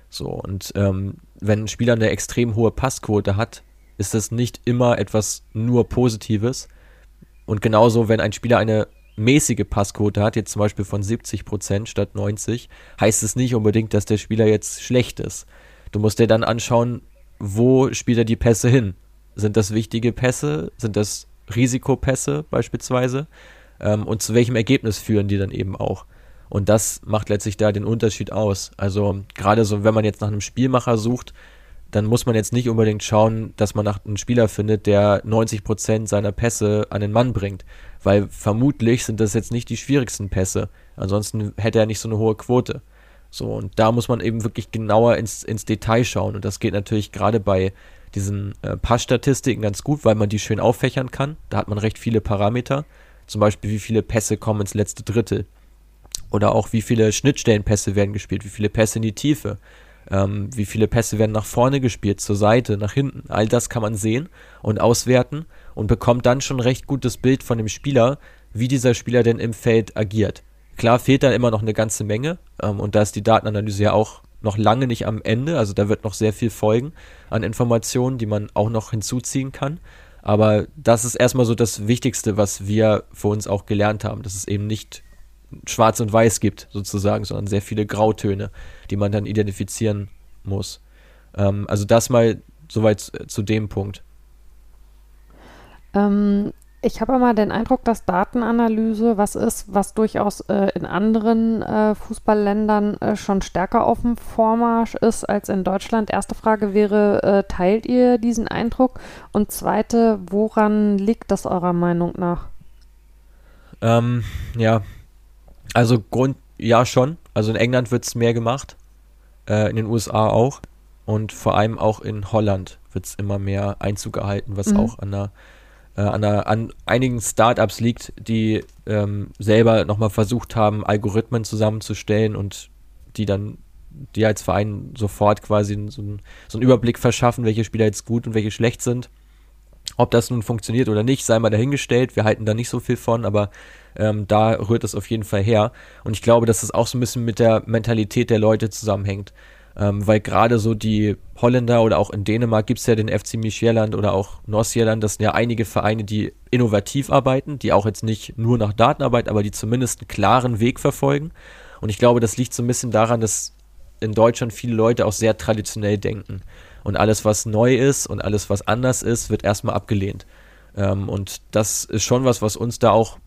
So, und ähm, wenn ein Spieler eine extrem hohe Passquote hat, ist das nicht immer etwas nur Positives. Und genauso, wenn ein Spieler eine mäßige Passquote hat, jetzt zum Beispiel von 70% statt 90, heißt es nicht unbedingt, dass der Spieler jetzt schlecht ist. Du musst dir dann anschauen, wo spielt er die Pässe hin? Sind das wichtige Pässe? Sind das Risikopässe beispielsweise? Ähm, und zu welchem Ergebnis führen die dann eben auch? Und das macht letztlich da den Unterschied aus. Also gerade so, wenn man jetzt nach einem Spielmacher sucht, dann muss man jetzt nicht unbedingt schauen, dass man nach einem Spieler findet, der 90 Prozent seiner Pässe an den Mann bringt. Weil vermutlich sind das jetzt nicht die schwierigsten Pässe. Ansonsten hätte er nicht so eine hohe Quote. So, und da muss man eben wirklich genauer ins, ins Detail schauen. Und das geht natürlich gerade bei diesen äh, Passstatistiken ganz gut, weil man die schön auffächern kann. Da hat man recht viele Parameter. Zum Beispiel, wie viele Pässe kommen ins letzte Drittel. Oder auch, wie viele Schnittstellenpässe werden gespielt, wie viele Pässe in die Tiefe ähm, wie viele Pässe werden nach vorne gespielt, zur Seite, nach hinten. All das kann man sehen und auswerten und bekommt dann schon recht gutes Bild von dem Spieler, wie dieser Spieler denn im Feld agiert. Klar fehlt da immer noch eine ganze Menge ähm, und da ist die Datenanalyse ja auch noch lange nicht am Ende, also da wird noch sehr viel folgen an Informationen, die man auch noch hinzuziehen kann. Aber das ist erstmal so das Wichtigste, was wir für uns auch gelernt haben, dass es eben nicht schwarz und weiß gibt, sozusagen, sondern sehr viele Grautöne, die man dann identifizieren muss. Ähm, also das mal soweit zu dem Punkt. Ähm, ich habe immer den Eindruck, dass Datenanalyse was ist, was durchaus äh, in anderen äh, Fußballländern äh, schon stärker auf dem Vormarsch ist als in Deutschland. Erste Frage wäre, äh, teilt ihr diesen Eindruck? Und zweite, woran liegt das eurer Meinung nach? Ähm, ja, also Grund, ja schon. Also in England wird es mehr gemacht, äh, in den USA auch und vor allem auch in Holland wird es immer mehr Einzug gehalten, was mhm. auch an, einer, äh, an, einer, an einigen Startups liegt, die ähm, selber nochmal versucht haben, Algorithmen zusammenzustellen und die dann die als Verein sofort quasi so, ein, so einen Überblick verschaffen, welche Spieler jetzt gut und welche schlecht sind. Ob das nun funktioniert oder nicht, sei mal dahingestellt. Wir halten da nicht so viel von, aber ähm, da rührt es auf jeden Fall her. Und ich glaube, dass es auch so ein bisschen mit der Mentalität der Leute zusammenhängt. Ähm, weil gerade so die Holländer oder auch in Dänemark gibt es ja den FC Micheland oder auch Nordsjælland, das sind ja einige Vereine, die innovativ arbeiten, die auch jetzt nicht nur nach Daten arbeiten, aber die zumindest einen klaren Weg verfolgen. Und ich glaube, das liegt so ein bisschen daran, dass in Deutschland viele Leute auch sehr traditionell denken. Und alles, was neu ist und alles, was anders ist, wird erstmal abgelehnt. Ähm, und das ist schon was, was uns da auch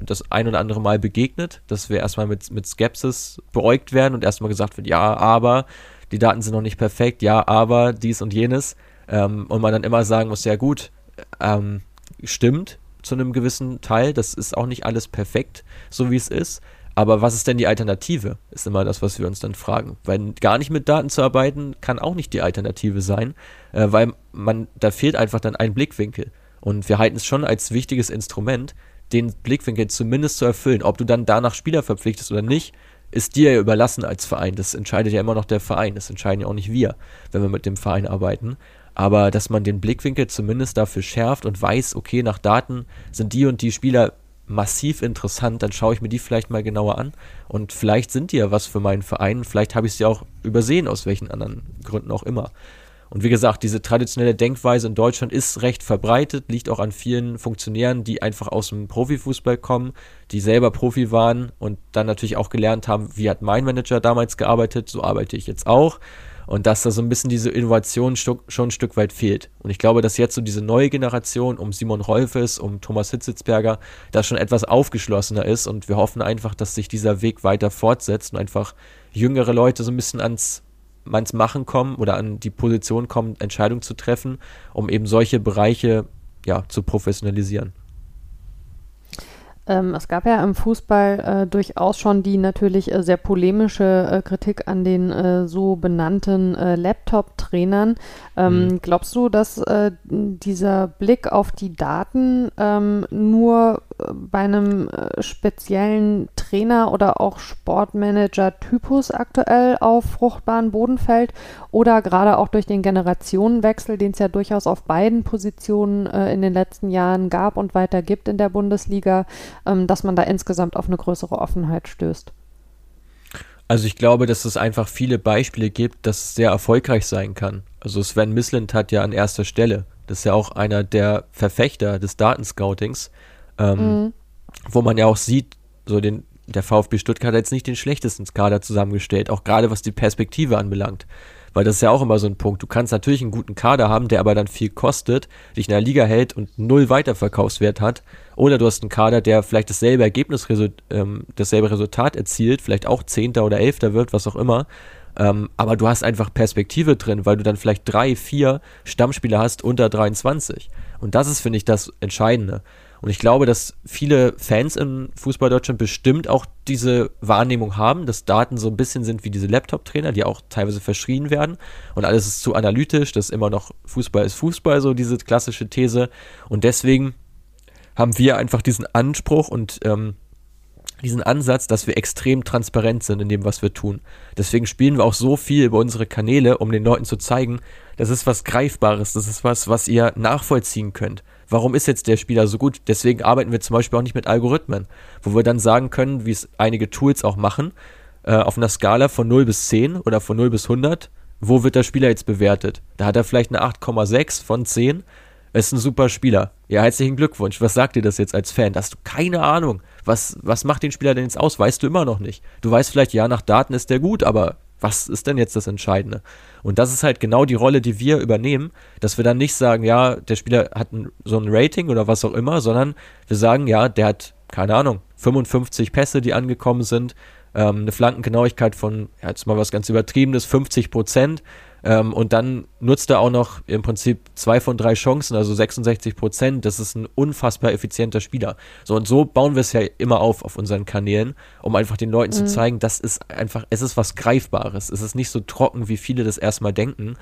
das ein oder andere Mal begegnet, dass wir erstmal mit, mit Skepsis beäugt werden und erstmal gesagt wird, ja, aber die Daten sind noch nicht perfekt, ja, aber dies und jenes. Ähm, und man dann immer sagen muss, ja gut, ähm, stimmt zu einem gewissen Teil, das ist auch nicht alles perfekt, so wie es ist. Aber was ist denn die Alternative? Ist immer das, was wir uns dann fragen. Weil gar nicht mit Daten zu arbeiten, kann auch nicht die Alternative sein, äh, weil man, da fehlt einfach dann ein Blickwinkel. Und wir halten es schon als wichtiges Instrument, den Blickwinkel zumindest zu erfüllen. Ob du dann danach Spieler verpflichtest oder nicht, ist dir ja überlassen als Verein. Das entscheidet ja immer noch der Verein. Das entscheiden ja auch nicht wir, wenn wir mit dem Verein arbeiten. Aber dass man den Blickwinkel zumindest dafür schärft und weiß, okay, nach Daten sind die und die Spieler massiv interessant, dann schaue ich mir die vielleicht mal genauer an. Und vielleicht sind die ja was für meinen Verein. Vielleicht habe ich sie auch übersehen, aus welchen anderen Gründen auch immer. Und wie gesagt, diese traditionelle Denkweise in Deutschland ist recht verbreitet, liegt auch an vielen Funktionären, die einfach aus dem Profifußball kommen, die selber Profi waren und dann natürlich auch gelernt haben, wie hat mein Manager damals gearbeitet, so arbeite ich jetzt auch. Und dass da so ein bisschen diese Innovation schon ein Stück weit fehlt. Und ich glaube, dass jetzt so diese neue Generation um Simon Rolfes, um Thomas Hitzitzberger, da schon etwas aufgeschlossener ist. Und wir hoffen einfach, dass sich dieser Weg weiter fortsetzt und einfach jüngere Leute so ein bisschen ans ans Machen kommen oder an die Position kommen, Entscheidungen zu treffen, um eben solche Bereiche ja, zu professionalisieren. Ähm, es gab ja im Fußball äh, durchaus schon die natürlich äh, sehr polemische äh, Kritik an den äh, so benannten äh, Laptop-Trainern. Ähm, mhm. Glaubst du, dass äh, dieser Blick auf die Daten ähm, nur bei einem speziellen Trainer oder auch Sportmanager-Typus aktuell auf fruchtbaren Boden fällt oder gerade auch durch den Generationenwechsel, den es ja durchaus auf beiden Positionen in den letzten Jahren gab und weiter gibt in der Bundesliga, ähm, dass man da insgesamt auf eine größere Offenheit stößt. Also ich glaube, dass es einfach viele Beispiele gibt, dass es sehr erfolgreich sein kann. Also Sven Mislint hat ja an erster Stelle, das ist ja auch einer der Verfechter des Datenscoutings, ähm, mhm. wo man ja auch sieht, so den, der VfB Stuttgart hat jetzt nicht den schlechtesten Kader zusammengestellt, auch gerade was die Perspektive anbelangt. Weil das ist ja auch immer so ein Punkt. Du kannst natürlich einen guten Kader haben, der aber dann viel kostet, dich in der Liga hält und null Weiterverkaufswert hat. Oder du hast einen Kader, der vielleicht dasselbe Ergebnis, ähm, dasselbe Resultat erzielt, vielleicht auch Zehnter oder Elfter wird, was auch immer. Ähm, aber du hast einfach Perspektive drin, weil du dann vielleicht drei, vier Stammspieler hast unter 23. Und das ist, finde ich, das Entscheidende. Und ich glaube, dass viele Fans in Fußball Deutschland bestimmt auch diese Wahrnehmung haben, dass Daten so ein bisschen sind wie diese Laptop-Trainer, die auch teilweise verschrien werden. Und alles ist zu analytisch, dass immer noch Fußball ist Fußball, so diese klassische These. Und deswegen haben wir einfach diesen Anspruch und ähm, diesen Ansatz, dass wir extrem transparent sind in dem, was wir tun. Deswegen spielen wir auch so viel über unsere Kanäle, um den Leuten zu zeigen, das ist was Greifbares, das ist was, was ihr nachvollziehen könnt warum ist jetzt der Spieler so gut? Deswegen arbeiten wir zum Beispiel auch nicht mit Algorithmen, wo wir dann sagen können, wie es einige Tools auch machen, äh, auf einer Skala von 0 bis 10 oder von 0 bis 100, wo wird der Spieler jetzt bewertet? Da hat er vielleicht eine 8,6 von 10. Ist ein super Spieler. Ja, herzlichen Glückwunsch. Was sagt dir das jetzt als Fan? Hast du keine Ahnung. Was, was macht den Spieler denn jetzt aus? Weißt du immer noch nicht. Du weißt vielleicht, ja, nach Daten ist der gut, aber was ist denn jetzt das Entscheidende? Und das ist halt genau die Rolle, die wir übernehmen, dass wir dann nicht sagen, ja, der Spieler hat ein, so ein Rating oder was auch immer, sondern wir sagen, ja, der hat, keine Ahnung, 55 Pässe, die angekommen sind, ähm, eine Flankengenauigkeit von, ja, jetzt mal was ganz übertriebenes, 50 Prozent, ähm, und dann nutzt er auch noch im Prinzip zwei von drei Chancen, also 66 Prozent. Das ist ein unfassbar effizienter Spieler. So und so bauen wir es ja immer auf auf unseren Kanälen, um einfach den Leuten mhm. zu zeigen, das ist einfach, es ist was Greifbares. Es ist nicht so trocken, wie viele das erstmal denken.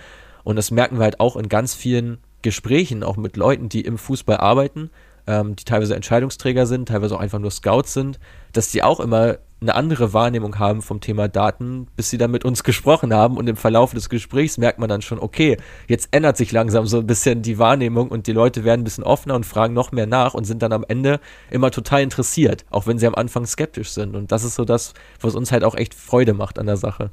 Und das merken wir halt auch in ganz vielen Gesprächen, auch mit Leuten, die im Fußball arbeiten. Ähm, die teilweise Entscheidungsträger sind, teilweise auch einfach nur Scouts sind, dass die auch immer eine andere Wahrnehmung haben vom Thema Daten, bis sie dann mit uns [LAUGHS] gesprochen haben und im Verlauf des Gesprächs merkt man dann schon, okay, jetzt ändert sich langsam so ein bisschen die Wahrnehmung und die Leute werden ein bisschen offener und fragen noch mehr nach und sind dann am Ende immer total interessiert, auch wenn sie am Anfang skeptisch sind und das ist so das, was uns halt auch echt Freude macht an der Sache.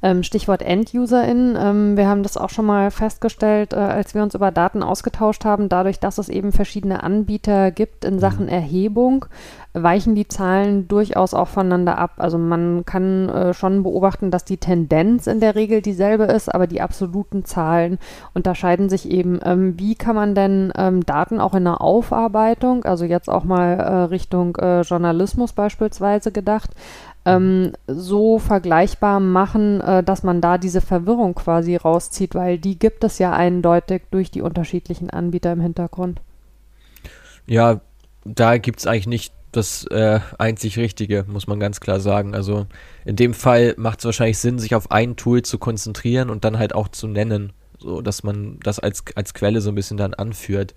Ähm, Stichwort EnduserInnen. Ähm, wir haben das auch schon mal festgestellt, äh, als wir uns über Daten ausgetauscht haben. Dadurch, dass es eben verschiedene Anbieter gibt in Sachen mhm. Erhebung, weichen die Zahlen durchaus auch voneinander ab. Also man kann äh, schon beobachten, dass die Tendenz in der Regel dieselbe ist, aber die absoluten Zahlen unterscheiden sich eben. Ähm, wie kann man denn ähm, Daten auch in der Aufarbeitung, also jetzt auch mal äh, Richtung äh, Journalismus beispielsweise gedacht, ähm, so vergleichbar machen, äh, dass man da diese Verwirrung quasi rauszieht, weil die gibt es ja eindeutig durch die unterschiedlichen Anbieter im Hintergrund. Ja, da gibt es eigentlich nicht das äh, einzig Richtige, muss man ganz klar sagen. Also in dem Fall macht es wahrscheinlich Sinn, sich auf ein Tool zu konzentrieren und dann halt auch zu nennen, so dass man das als, als Quelle so ein bisschen dann anführt.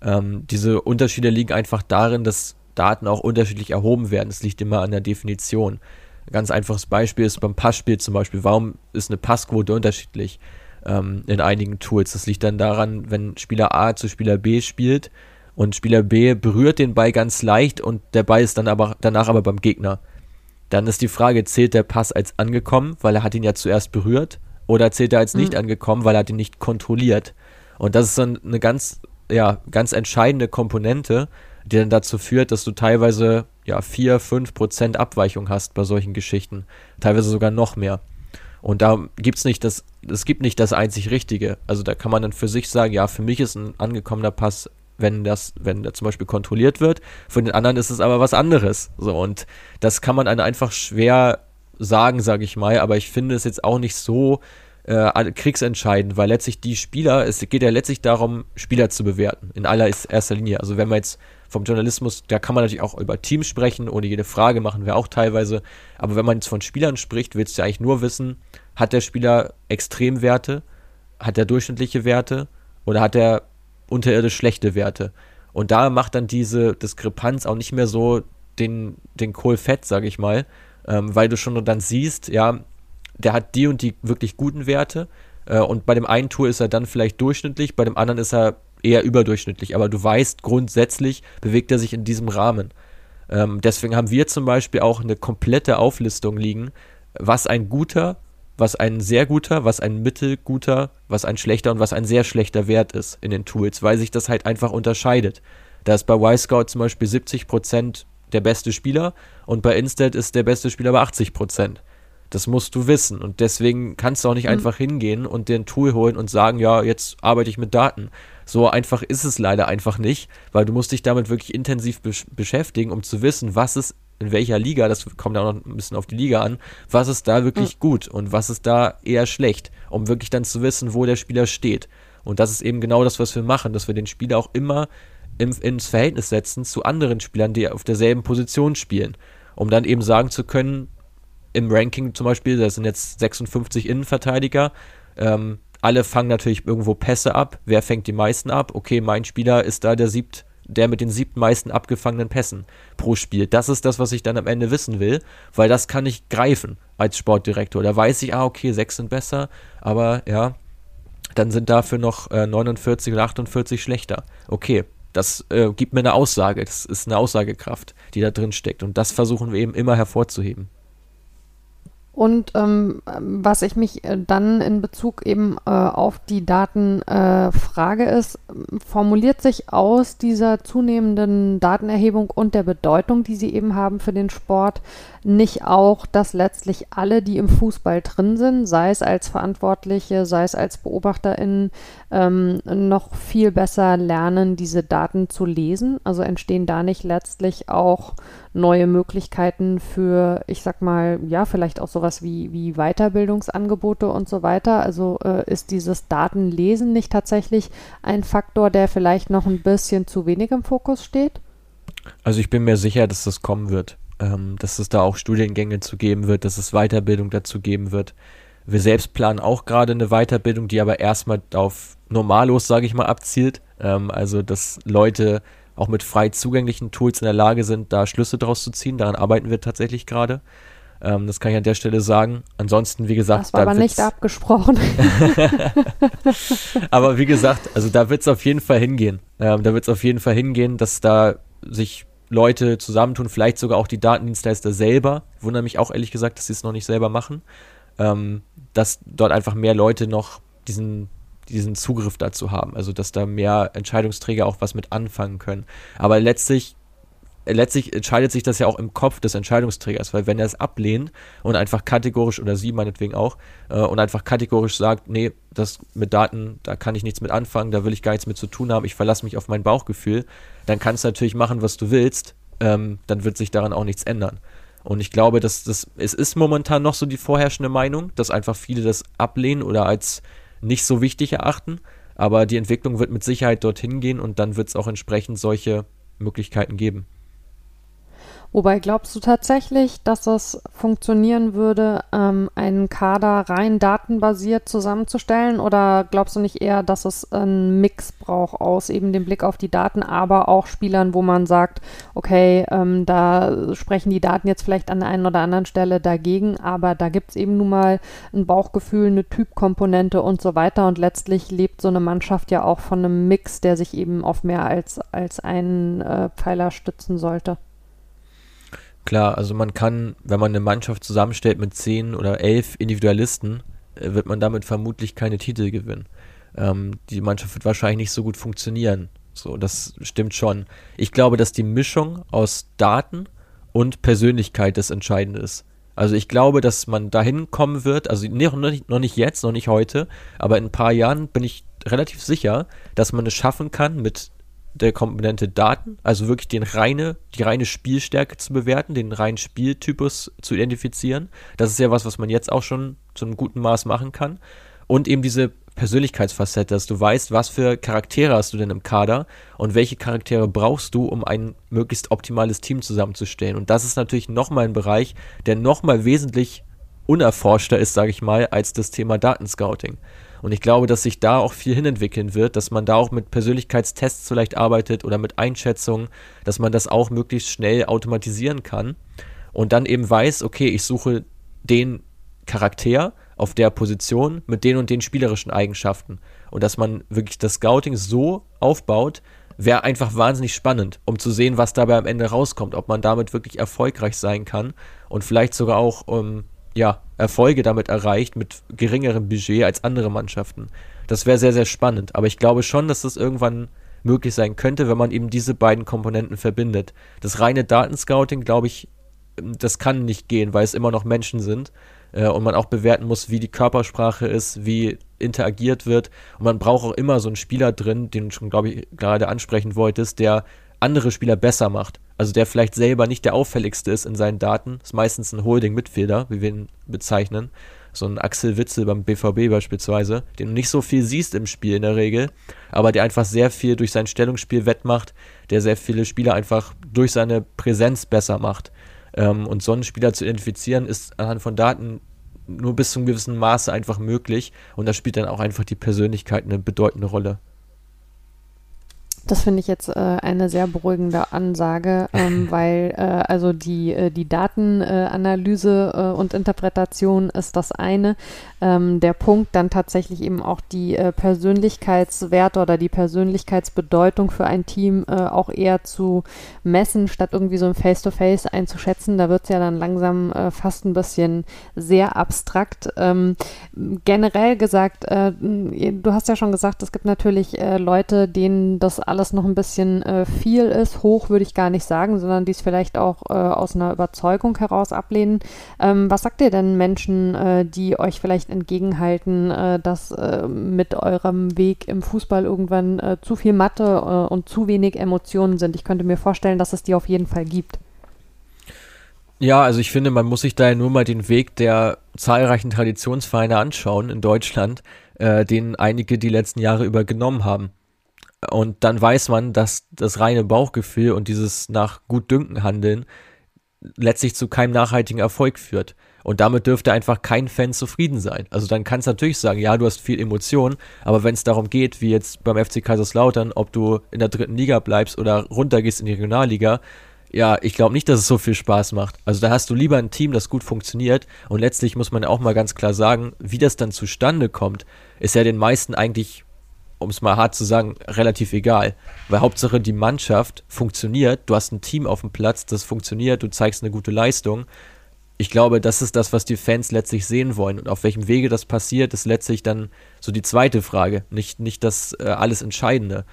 Ähm, diese Unterschiede liegen einfach darin, dass Daten auch unterschiedlich erhoben werden. Es liegt immer an der Definition. Ein ganz einfaches Beispiel ist beim Passspiel zum Beispiel. Warum ist eine Passquote unterschiedlich ähm, in einigen Tools? Das liegt dann daran, wenn Spieler A zu Spieler B spielt und Spieler B berührt den Ball ganz leicht und der Ball ist dann aber danach aber beim Gegner. Dann ist die Frage, zählt der Pass als angekommen, weil er hat ihn ja zuerst berührt, oder zählt er als nicht mhm. angekommen, weil er hat ihn nicht kontrolliert? Und das ist dann eine ganz, ja, ganz entscheidende Komponente, die dann dazu führt, dass du teilweise ja 4, 5 Prozent Abweichung hast bei solchen Geschichten. Teilweise sogar noch mehr. Und da gibt's nicht das, es gibt nicht das einzig Richtige. Also da kann man dann für sich sagen, ja, für mich ist ein angekommener Pass, wenn das, wenn der zum Beispiel kontrolliert wird. Für den anderen ist es aber was anderes. So, und das kann man dann einfach schwer sagen, sage ich mal, aber ich finde es jetzt auch nicht so äh, kriegsentscheidend, weil letztlich die Spieler, es geht ja letztlich darum, Spieler zu bewerten, in aller erster Linie. Also wenn man jetzt vom Journalismus, da kann man natürlich auch über Teams sprechen, ohne jede Frage machen wir auch teilweise. Aber wenn man jetzt von Spielern spricht, willst du ja eigentlich nur wissen, hat der Spieler Extremwerte, hat er durchschnittliche Werte oder hat er unterirdisch schlechte Werte? Und da macht dann diese Diskrepanz auch nicht mehr so den, den Kohl fett, sag ich mal, ähm, weil du schon dann siehst, ja, der hat die und die wirklich guten Werte äh, und bei dem einen Tour ist er dann vielleicht durchschnittlich, bei dem anderen ist er eher überdurchschnittlich, aber du weißt, grundsätzlich bewegt er sich in diesem Rahmen. Ähm, deswegen haben wir zum Beispiel auch eine komplette Auflistung liegen, was ein guter, was ein sehr guter, was ein mittelguter, was ein schlechter und was ein sehr schlechter Wert ist in den Tools, weil sich das halt einfach unterscheidet. Da ist bei Y-Scout zum Beispiel 70% der beste Spieler und bei Instat ist der beste Spieler bei 80%. Das musst du wissen. Und deswegen kannst du auch nicht mhm. einfach hingehen und dir ein Tool holen und sagen, ja, jetzt arbeite ich mit Daten. So einfach ist es leider einfach nicht, weil du musst dich damit wirklich intensiv besch beschäftigen, um zu wissen, was ist in welcher Liga, das kommt auch noch ein bisschen auf die Liga an, was ist da wirklich mhm. gut und was ist da eher schlecht, um wirklich dann zu wissen, wo der Spieler steht. Und das ist eben genau das, was wir machen, dass wir den Spieler auch immer im, ins Verhältnis setzen zu anderen Spielern, die auf derselben Position spielen, um dann eben sagen zu können, im Ranking zum Beispiel, da sind jetzt 56 Innenverteidiger, ähm, alle fangen natürlich irgendwo Pässe ab. Wer fängt die meisten ab? Okay, mein Spieler ist da der siebt, der mit den siebten meisten abgefangenen Pässen pro Spiel. Das ist das, was ich dann am Ende wissen will, weil das kann ich greifen als Sportdirektor. Da weiß ich, ah, okay, sechs sind besser, aber ja, dann sind dafür noch äh, 49 oder 48 schlechter. Okay, das äh, gibt mir eine Aussage. Das ist eine Aussagekraft, die da drin steckt. Und das versuchen wir eben immer hervorzuheben. Und ähm, was ich mich äh, dann in Bezug eben äh, auf die Daten äh, frage, ist, formuliert sich aus dieser zunehmenden Datenerhebung und der Bedeutung, die sie eben haben für den Sport, nicht auch, dass letztlich alle, die im Fußball drin sind, sei es als Verantwortliche, sei es als BeobachterInnen, ähm, noch viel besser lernen, diese Daten zu lesen? Also entstehen da nicht letztlich auch neue Möglichkeiten für, ich sag mal, ja, vielleicht auch sowas wie, wie Weiterbildungsangebote und so weiter? Also äh, ist dieses Datenlesen nicht tatsächlich ein Faktor, der vielleicht noch ein bisschen zu wenig im Fokus steht? Also ich bin mir sicher, dass das kommen wird ähm, dass es da auch Studiengänge zu geben wird, dass es Weiterbildung dazu geben wird. Wir selbst planen auch gerade eine Weiterbildung, die aber erstmal auf Normalos, sage ich mal, abzielt. Ähm, also, dass Leute auch mit frei zugänglichen Tools in der Lage sind, da Schlüsse draus zu ziehen. Daran arbeiten wir tatsächlich gerade. Ähm, das kann ich an der Stelle sagen. Ansonsten, wie gesagt, das war aber nicht abgesprochen. [LAUGHS] aber wie gesagt, also da wird es auf jeden Fall hingehen. Ähm, da wird es auf jeden Fall hingehen, dass da sich Leute zusammentun, vielleicht sogar auch die Datendienstleister selber. Wundere mich auch ehrlich gesagt, dass sie es noch nicht selber machen. Ähm, dass dort einfach mehr Leute noch diesen diesen Zugriff dazu haben. Also dass da mehr Entscheidungsträger auch was mit anfangen können. Aber letztlich letztlich entscheidet sich das ja auch im Kopf des Entscheidungsträgers, weil wenn er es ablehnt und einfach kategorisch oder sie meinetwegen auch äh, und einfach kategorisch sagt, nee, das mit Daten, da kann ich nichts mit anfangen, da will ich gar nichts mit zu tun haben, ich verlasse mich auf mein Bauchgefühl, dann kannst du natürlich machen, was du willst, ähm, dann wird sich daran auch nichts ändern. Und ich glaube, dass das, es ist momentan noch so die vorherrschende Meinung, dass einfach viele das ablehnen oder als nicht so wichtig erachten. Aber die Entwicklung wird mit Sicherheit dorthin gehen und dann wird es auch entsprechend solche Möglichkeiten geben. Wobei glaubst du tatsächlich, dass es funktionieren würde, ähm, einen Kader rein datenbasiert zusammenzustellen? Oder glaubst du nicht eher, dass es einen Mix braucht aus eben dem Blick auf die Daten, aber auch Spielern, wo man sagt, okay, ähm, da sprechen die Daten jetzt vielleicht an der einen oder anderen Stelle dagegen, aber da gibt es eben nun mal ein Bauchgefühl, eine Typkomponente und so weiter. Und letztlich lebt so eine Mannschaft ja auch von einem Mix, der sich eben auf mehr als, als einen äh, Pfeiler stützen sollte. Klar, also man kann, wenn man eine Mannschaft zusammenstellt mit zehn oder elf Individualisten, äh, wird man damit vermutlich keine Titel gewinnen. Ähm, die Mannschaft wird wahrscheinlich nicht so gut funktionieren. So, das stimmt schon. Ich glaube, dass die Mischung aus Daten und Persönlichkeit das Entscheidende ist. Also ich glaube, dass man dahin kommen wird, also noch nicht, noch nicht jetzt, noch nicht heute, aber in ein paar Jahren bin ich relativ sicher, dass man es schaffen kann, mit der Komponente Daten, also wirklich den reine, die reine Spielstärke zu bewerten, den reinen Spieltypus zu identifizieren. Das ist ja was, was man jetzt auch schon zu einem guten Maß machen kann. Und eben diese Persönlichkeitsfacette, dass du weißt, was für Charaktere hast du denn im Kader und welche Charaktere brauchst du, um ein möglichst optimales Team zusammenzustellen. Und das ist natürlich nochmal ein Bereich, der nochmal wesentlich unerforschter ist, sage ich mal, als das Thema Datenscouting. Und ich glaube, dass sich da auch viel hinentwickeln wird, dass man da auch mit Persönlichkeitstests vielleicht arbeitet oder mit Einschätzungen, dass man das auch möglichst schnell automatisieren kann und dann eben weiß, okay, ich suche den Charakter auf der Position mit den und den spielerischen Eigenschaften. Und dass man wirklich das Scouting so aufbaut, wäre einfach wahnsinnig spannend, um zu sehen, was dabei am Ende rauskommt, ob man damit wirklich erfolgreich sein kann und vielleicht sogar auch um, ja, Erfolge damit erreicht mit geringerem Budget als andere Mannschaften. Das wäre sehr, sehr spannend. Aber ich glaube schon, dass das irgendwann möglich sein könnte, wenn man eben diese beiden Komponenten verbindet. Das reine Datenscouting, glaube ich, das kann nicht gehen, weil es immer noch Menschen sind äh, und man auch bewerten muss, wie die Körpersprache ist, wie interagiert wird. Und man braucht auch immer so einen Spieler drin, den du schon, glaube ich, gerade ansprechen wolltest, der andere Spieler besser macht. Also der vielleicht selber nicht der auffälligste ist in seinen Daten. Ist meistens ein Holding-Mitfilder, wie wir ihn bezeichnen. So ein Axel Witzel beim BVB beispielsweise, den du nicht so viel siehst im Spiel in der Regel, aber der einfach sehr viel durch sein Stellungsspiel wettmacht, der sehr viele Spieler einfach durch seine Präsenz besser macht. Ähm, und so einen Spieler zu identifizieren, ist anhand von Daten nur bis zu einem gewissen Maße einfach möglich. Und da spielt dann auch einfach die Persönlichkeit eine bedeutende Rolle. Das finde ich jetzt äh, eine sehr beruhigende Ansage, [LAUGHS] ähm, weil äh, also die, äh, die Datenanalyse äh, und Interpretation ist das eine. Ähm, der Punkt dann tatsächlich eben auch die äh, Persönlichkeitswerte oder die Persönlichkeitsbedeutung für ein Team äh, auch eher zu messen, statt irgendwie so ein Face-to-Face -face einzuschätzen. Da wird es ja dann langsam fast ein bisschen sehr abstrakt. Ähm, generell gesagt, du hast ja schon gesagt, es gibt natürlich Leute, denen das alles noch ein bisschen äh, viel ist, hoch würde ich gar nicht sagen, sondern dies vielleicht auch äh, aus einer Überzeugung heraus ablehnen. Ähm, was sagt ihr denn Menschen, äh, die euch vielleicht entgegenhalten, äh, dass äh, mit eurem Weg im Fußball irgendwann äh, zu viel Mathe und zu wenig Emotionen sind? Ich könnte mir vorstellen, dass es die auf jeden Fall gibt. Ja, also ich finde, man muss sich da ja nur mal den Weg der zahlreichen Traditionsvereine anschauen in Deutschland, äh, den einige die letzten Jahre über genommen haben. Und dann weiß man, dass das reine Bauchgefühl und dieses nach Gutdünken handeln letztlich zu keinem nachhaltigen Erfolg führt. Und damit dürfte einfach kein Fan zufrieden sein. Also dann kannst du natürlich sagen, ja, du hast viel Emotion, aber wenn es darum geht, wie jetzt beim FC Kaiserslautern, ob du in der dritten Liga bleibst oder runtergehst in die Regionalliga, ja, ich glaube nicht, dass es so viel Spaß macht. Also da hast du lieber ein Team, das gut funktioniert. Und letztlich muss man auch mal ganz klar sagen, wie das dann zustande kommt, ist ja den meisten eigentlich, um es mal hart zu sagen, relativ egal. Weil Hauptsache die Mannschaft funktioniert, du hast ein Team auf dem Platz, das funktioniert, du zeigst eine gute Leistung. Ich glaube, das ist das, was die Fans letztlich sehen wollen. Und auf welchem Wege das passiert, ist letztlich dann so die zweite Frage, nicht, nicht das äh, alles Entscheidende.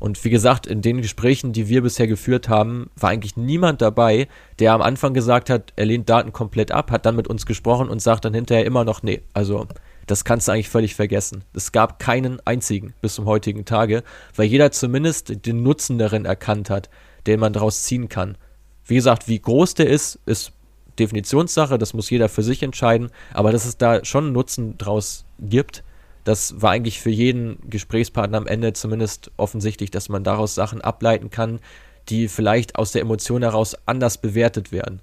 Und wie gesagt, in den Gesprächen, die wir bisher geführt haben, war eigentlich niemand dabei, der am Anfang gesagt hat, er lehnt Daten komplett ab, hat dann mit uns gesprochen und sagt dann hinterher immer noch, nee, also das kannst du eigentlich völlig vergessen. Es gab keinen einzigen bis zum heutigen Tage, weil jeder zumindest den Nutzen darin erkannt hat, den man daraus ziehen kann. Wie gesagt, wie groß der ist, ist Definitionssache, das muss jeder für sich entscheiden, aber dass es da schon Nutzen draus gibt, das war eigentlich für jeden Gesprächspartner am Ende zumindest offensichtlich, dass man daraus Sachen ableiten kann, die vielleicht aus der Emotion heraus anders bewertet werden.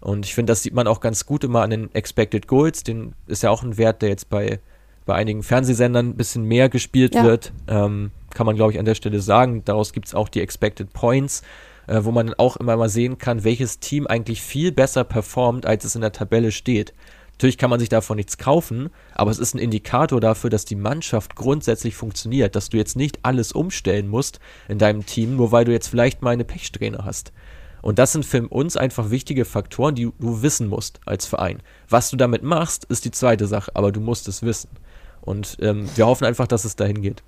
Und ich finde, das sieht man auch ganz gut immer an den Expected Goals. Den ist ja auch ein Wert, der jetzt bei, bei einigen Fernsehsendern ein bisschen mehr gespielt ja. wird. Ähm, kann man, glaube ich, an der Stelle sagen. Daraus gibt es auch die Expected Points, äh, wo man dann auch immer mal sehen kann, welches Team eigentlich viel besser performt, als es in der Tabelle steht. Natürlich kann man sich davon nichts kaufen, aber es ist ein Indikator dafür, dass die Mannschaft grundsätzlich funktioniert, dass du jetzt nicht alles umstellen musst in deinem Team, nur weil du jetzt vielleicht mal eine Pechsträhne hast. Und das sind für uns einfach wichtige Faktoren, die du wissen musst als Verein. Was du damit machst, ist die zweite Sache, aber du musst es wissen. Und ähm, wir hoffen einfach, dass es dahin geht.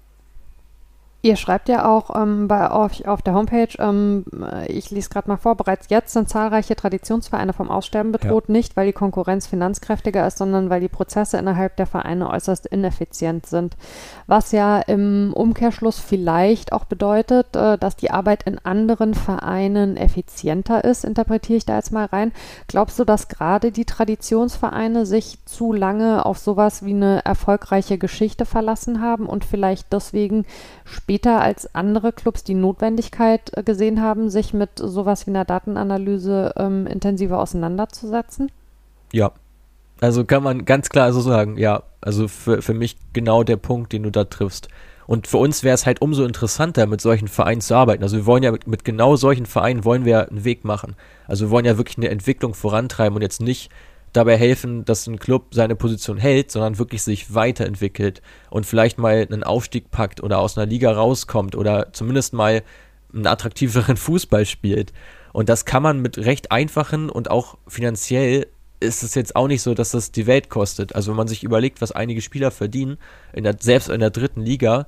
Ihr schreibt ja auch ähm, bei euch auf der Homepage, ähm, ich lese gerade mal vor, bereits jetzt sind zahlreiche Traditionsvereine vom Aussterben bedroht, ja. nicht weil die Konkurrenz finanzkräftiger ist, sondern weil die Prozesse innerhalb der Vereine äußerst ineffizient sind. Was ja im Umkehrschluss vielleicht auch bedeutet, äh, dass die Arbeit in anderen Vereinen effizienter ist, interpretiere ich da jetzt mal rein. Glaubst du, dass gerade die Traditionsvereine sich zu lange auf sowas wie eine erfolgreiche Geschichte verlassen haben und vielleicht deswegen später als andere Clubs die Notwendigkeit äh, gesehen haben, sich mit sowas wie einer Datenanalyse ähm, intensiver auseinanderzusetzen? Ja, also kann man ganz klar so sagen, ja, also für, für mich genau der Punkt, den du da triffst. Und für uns wäre es halt umso interessanter, mit solchen Vereinen zu arbeiten. Also wir wollen ja mit, mit, genau solchen Vereinen wollen wir einen Weg machen. Also wir wollen ja wirklich eine Entwicklung vorantreiben und jetzt nicht dabei helfen, dass ein Club seine Position hält, sondern wirklich sich weiterentwickelt und vielleicht mal einen Aufstieg packt oder aus einer Liga rauskommt oder zumindest mal einen attraktiveren [LAUGHS] Fußball spielt. Und das kann man mit recht einfachen und auch finanziell ist es jetzt auch nicht so, dass das die Welt kostet. Also wenn man sich überlegt, was einige Spieler verdienen, in der, selbst in der dritten Liga,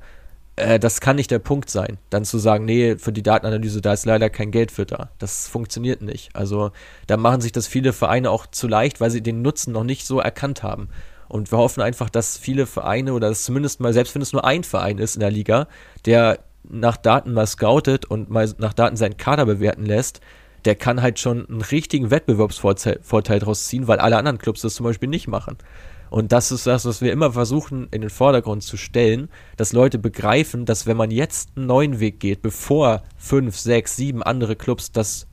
äh, das kann nicht der Punkt sein, dann zu sagen, nee, für die Datenanalyse, da ist leider kein Geld für da. Das funktioniert nicht. Also da machen sich das viele Vereine auch zu leicht, weil sie den Nutzen noch nicht so erkannt haben. Und wir hoffen einfach, dass viele Vereine oder dass zumindest mal, selbst wenn es nur ein Verein ist in der Liga, der nach Daten mal scoutet und mal nach Daten seinen Kader bewerten lässt, der kann halt schon einen richtigen Wettbewerbsvorteil daraus ziehen, weil alle anderen Clubs das zum Beispiel nicht machen. Und das ist das, was wir immer versuchen in den Vordergrund zu stellen, dass Leute begreifen, dass wenn man jetzt einen neuen Weg geht, bevor fünf, sechs, sieben andere Clubs das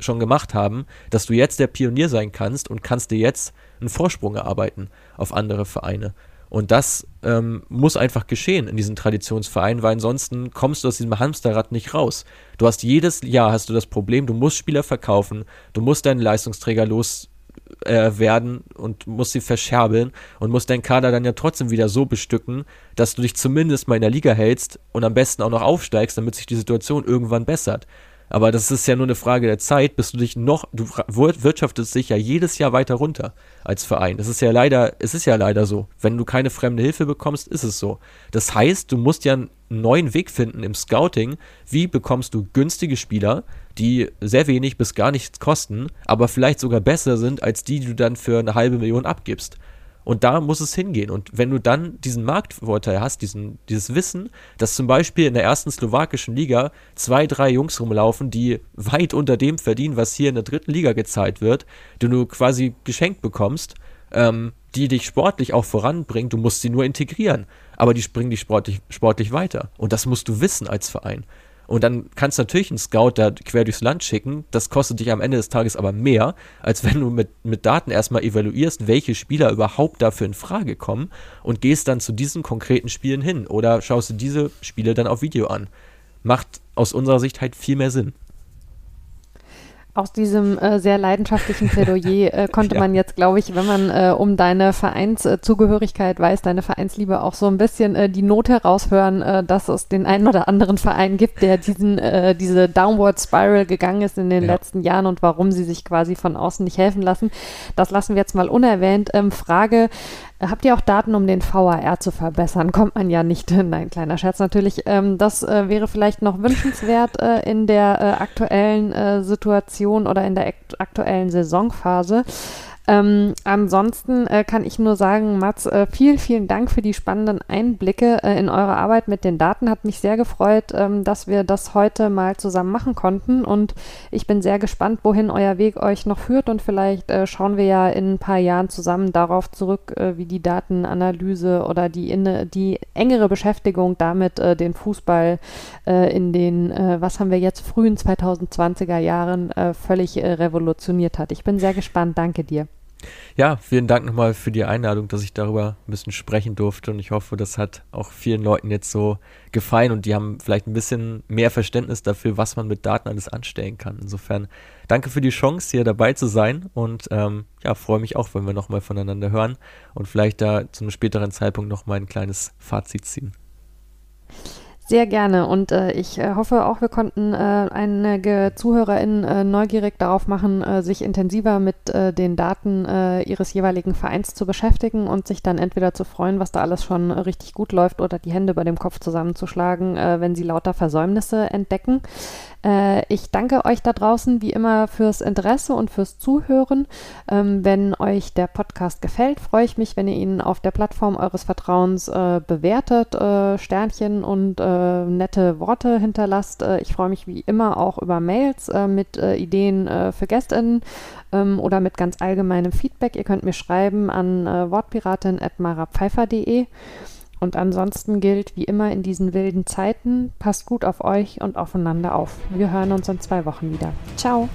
schon gemacht haben, dass du jetzt der Pionier sein kannst und kannst dir jetzt einen Vorsprung erarbeiten auf andere Vereine. Und das ähm, muss einfach geschehen in diesen Traditionsvereinen, weil ansonsten kommst du aus diesem Hamsterrad nicht raus. Du hast jedes Jahr hast du das Problem, du musst Spieler verkaufen, du musst deinen Leistungsträger los äh, werden und musst sie verscherbeln und musst deinen Kader dann ja trotzdem wieder so bestücken, dass du dich zumindest mal in der Liga hältst und am besten auch noch aufsteigst, damit sich die Situation irgendwann bessert. Aber das ist ja nur eine Frage der Zeit, bis du dich noch, du wirtschaftest dich ja jedes Jahr weiter runter als Verein. Das ist ja leider, es ist ja leider so. Wenn du keine fremde Hilfe bekommst, ist es so. Das heißt, du musst ja einen neuen Weg finden im Scouting. Wie bekommst du günstige Spieler, die sehr wenig bis gar nichts kosten, aber vielleicht sogar besser sind als die, die du dann für eine halbe Million abgibst? Und da muss es hingehen. Und wenn du dann diesen Marktvorteil hast, diesen, dieses Wissen, dass zum Beispiel in der ersten slowakischen Liga zwei, drei Jungs rumlaufen, die weit unter dem verdienen, was hier in der dritten Liga gezahlt wird, die du quasi geschenkt bekommst, ähm, die dich sportlich auch voranbringen, du musst sie nur integrieren. Aber die springen dich sportlich, sportlich weiter. Und das musst du wissen als Verein. Und dann kannst du natürlich einen Scout da quer durchs Land schicken. Das kostet dich am Ende des Tages aber mehr, als wenn du mit, mit Daten erstmal evaluierst, welche Spieler überhaupt dafür in Frage kommen und gehst dann zu diesen konkreten Spielen hin oder schaust du diese Spiele dann auf Video an. Macht aus unserer Sicht halt viel mehr Sinn aus diesem äh, sehr leidenschaftlichen Plädoyer äh, [LAUGHS] konnte ja. man jetzt, glaube ich, wenn man äh, um deine Vereinszugehörigkeit weiß, deine Vereinsliebe auch so ein bisschen äh, die Not heraushören, äh, dass es den einen oder anderen Verein gibt, der diesen, äh, diese Downward Spiral gegangen ist in den ja. letzten Jahren und warum sie sich quasi von außen nicht helfen lassen. Das lassen wir jetzt mal unerwähnt. Ähm, Frage, Habt ihr auch Daten, um den VAR zu verbessern? [LAUGHS] Kommt man ja nicht. Nein, kleiner Scherz natürlich. Ähm, das äh, wäre vielleicht noch wünschenswert äh, in der äh, aktuellen äh, Situation oder in der aktuellen Saisonphase. Ähm, ansonsten äh, kann ich nur sagen, Mats, äh, vielen, vielen Dank für die spannenden Einblicke äh, in eure Arbeit mit den Daten. Hat mich sehr gefreut, ähm, dass wir das heute mal zusammen machen konnten. Und ich bin sehr gespannt, wohin euer Weg euch noch führt. Und vielleicht äh, schauen wir ja in ein paar Jahren zusammen darauf zurück, äh, wie die Datenanalyse oder die, in, die engere Beschäftigung damit äh, den Fußball in den, was haben wir jetzt, frühen 2020er Jahren völlig revolutioniert hat. Ich bin sehr gespannt. Danke dir. Ja, vielen Dank nochmal für die Einladung, dass ich darüber ein bisschen sprechen durfte und ich hoffe, das hat auch vielen Leuten jetzt so gefallen und die haben vielleicht ein bisschen mehr Verständnis dafür, was man mit Daten alles anstellen kann. Insofern danke für die Chance, hier dabei zu sein und ähm, ja, freue mich auch, wenn wir nochmal voneinander hören und vielleicht da zu einem späteren Zeitpunkt nochmal ein kleines Fazit ziehen. Sehr gerne und äh, ich äh, hoffe auch, wir konnten äh, einige ZuhörerInnen äh, neugierig darauf machen, äh, sich intensiver mit äh, den Daten ihres jeweiligen Vereins zu beschäftigen und sich dann entweder zu freuen, was da alles schon richtig gut läuft oder die Hände über dem Kopf zusammenzuschlagen, wenn sie lauter Versäumnisse entdecken. Äh, ich danke euch da draußen wie immer fürs Interesse und fürs Zuhören. Ähm, wenn euch der Podcast gefällt, freue ich mich, wenn ihr ihn auf der Plattform eures Vertrauens äh, bewertet, äh, Sternchen und nette Worte hinterlasst. Ich freue mich wie immer auch über Mails mit Ideen für GästInnen ähm, oder mit ganz allgemeinem Feedback. Ihr könnt mir schreiben an wortpiratin.marapfeifer.de. Und ansonsten gilt wie immer in diesen wilden Zeiten, passt gut auf euch und aufeinander auf. Wir hören uns in zwei Wochen wieder. Ciao.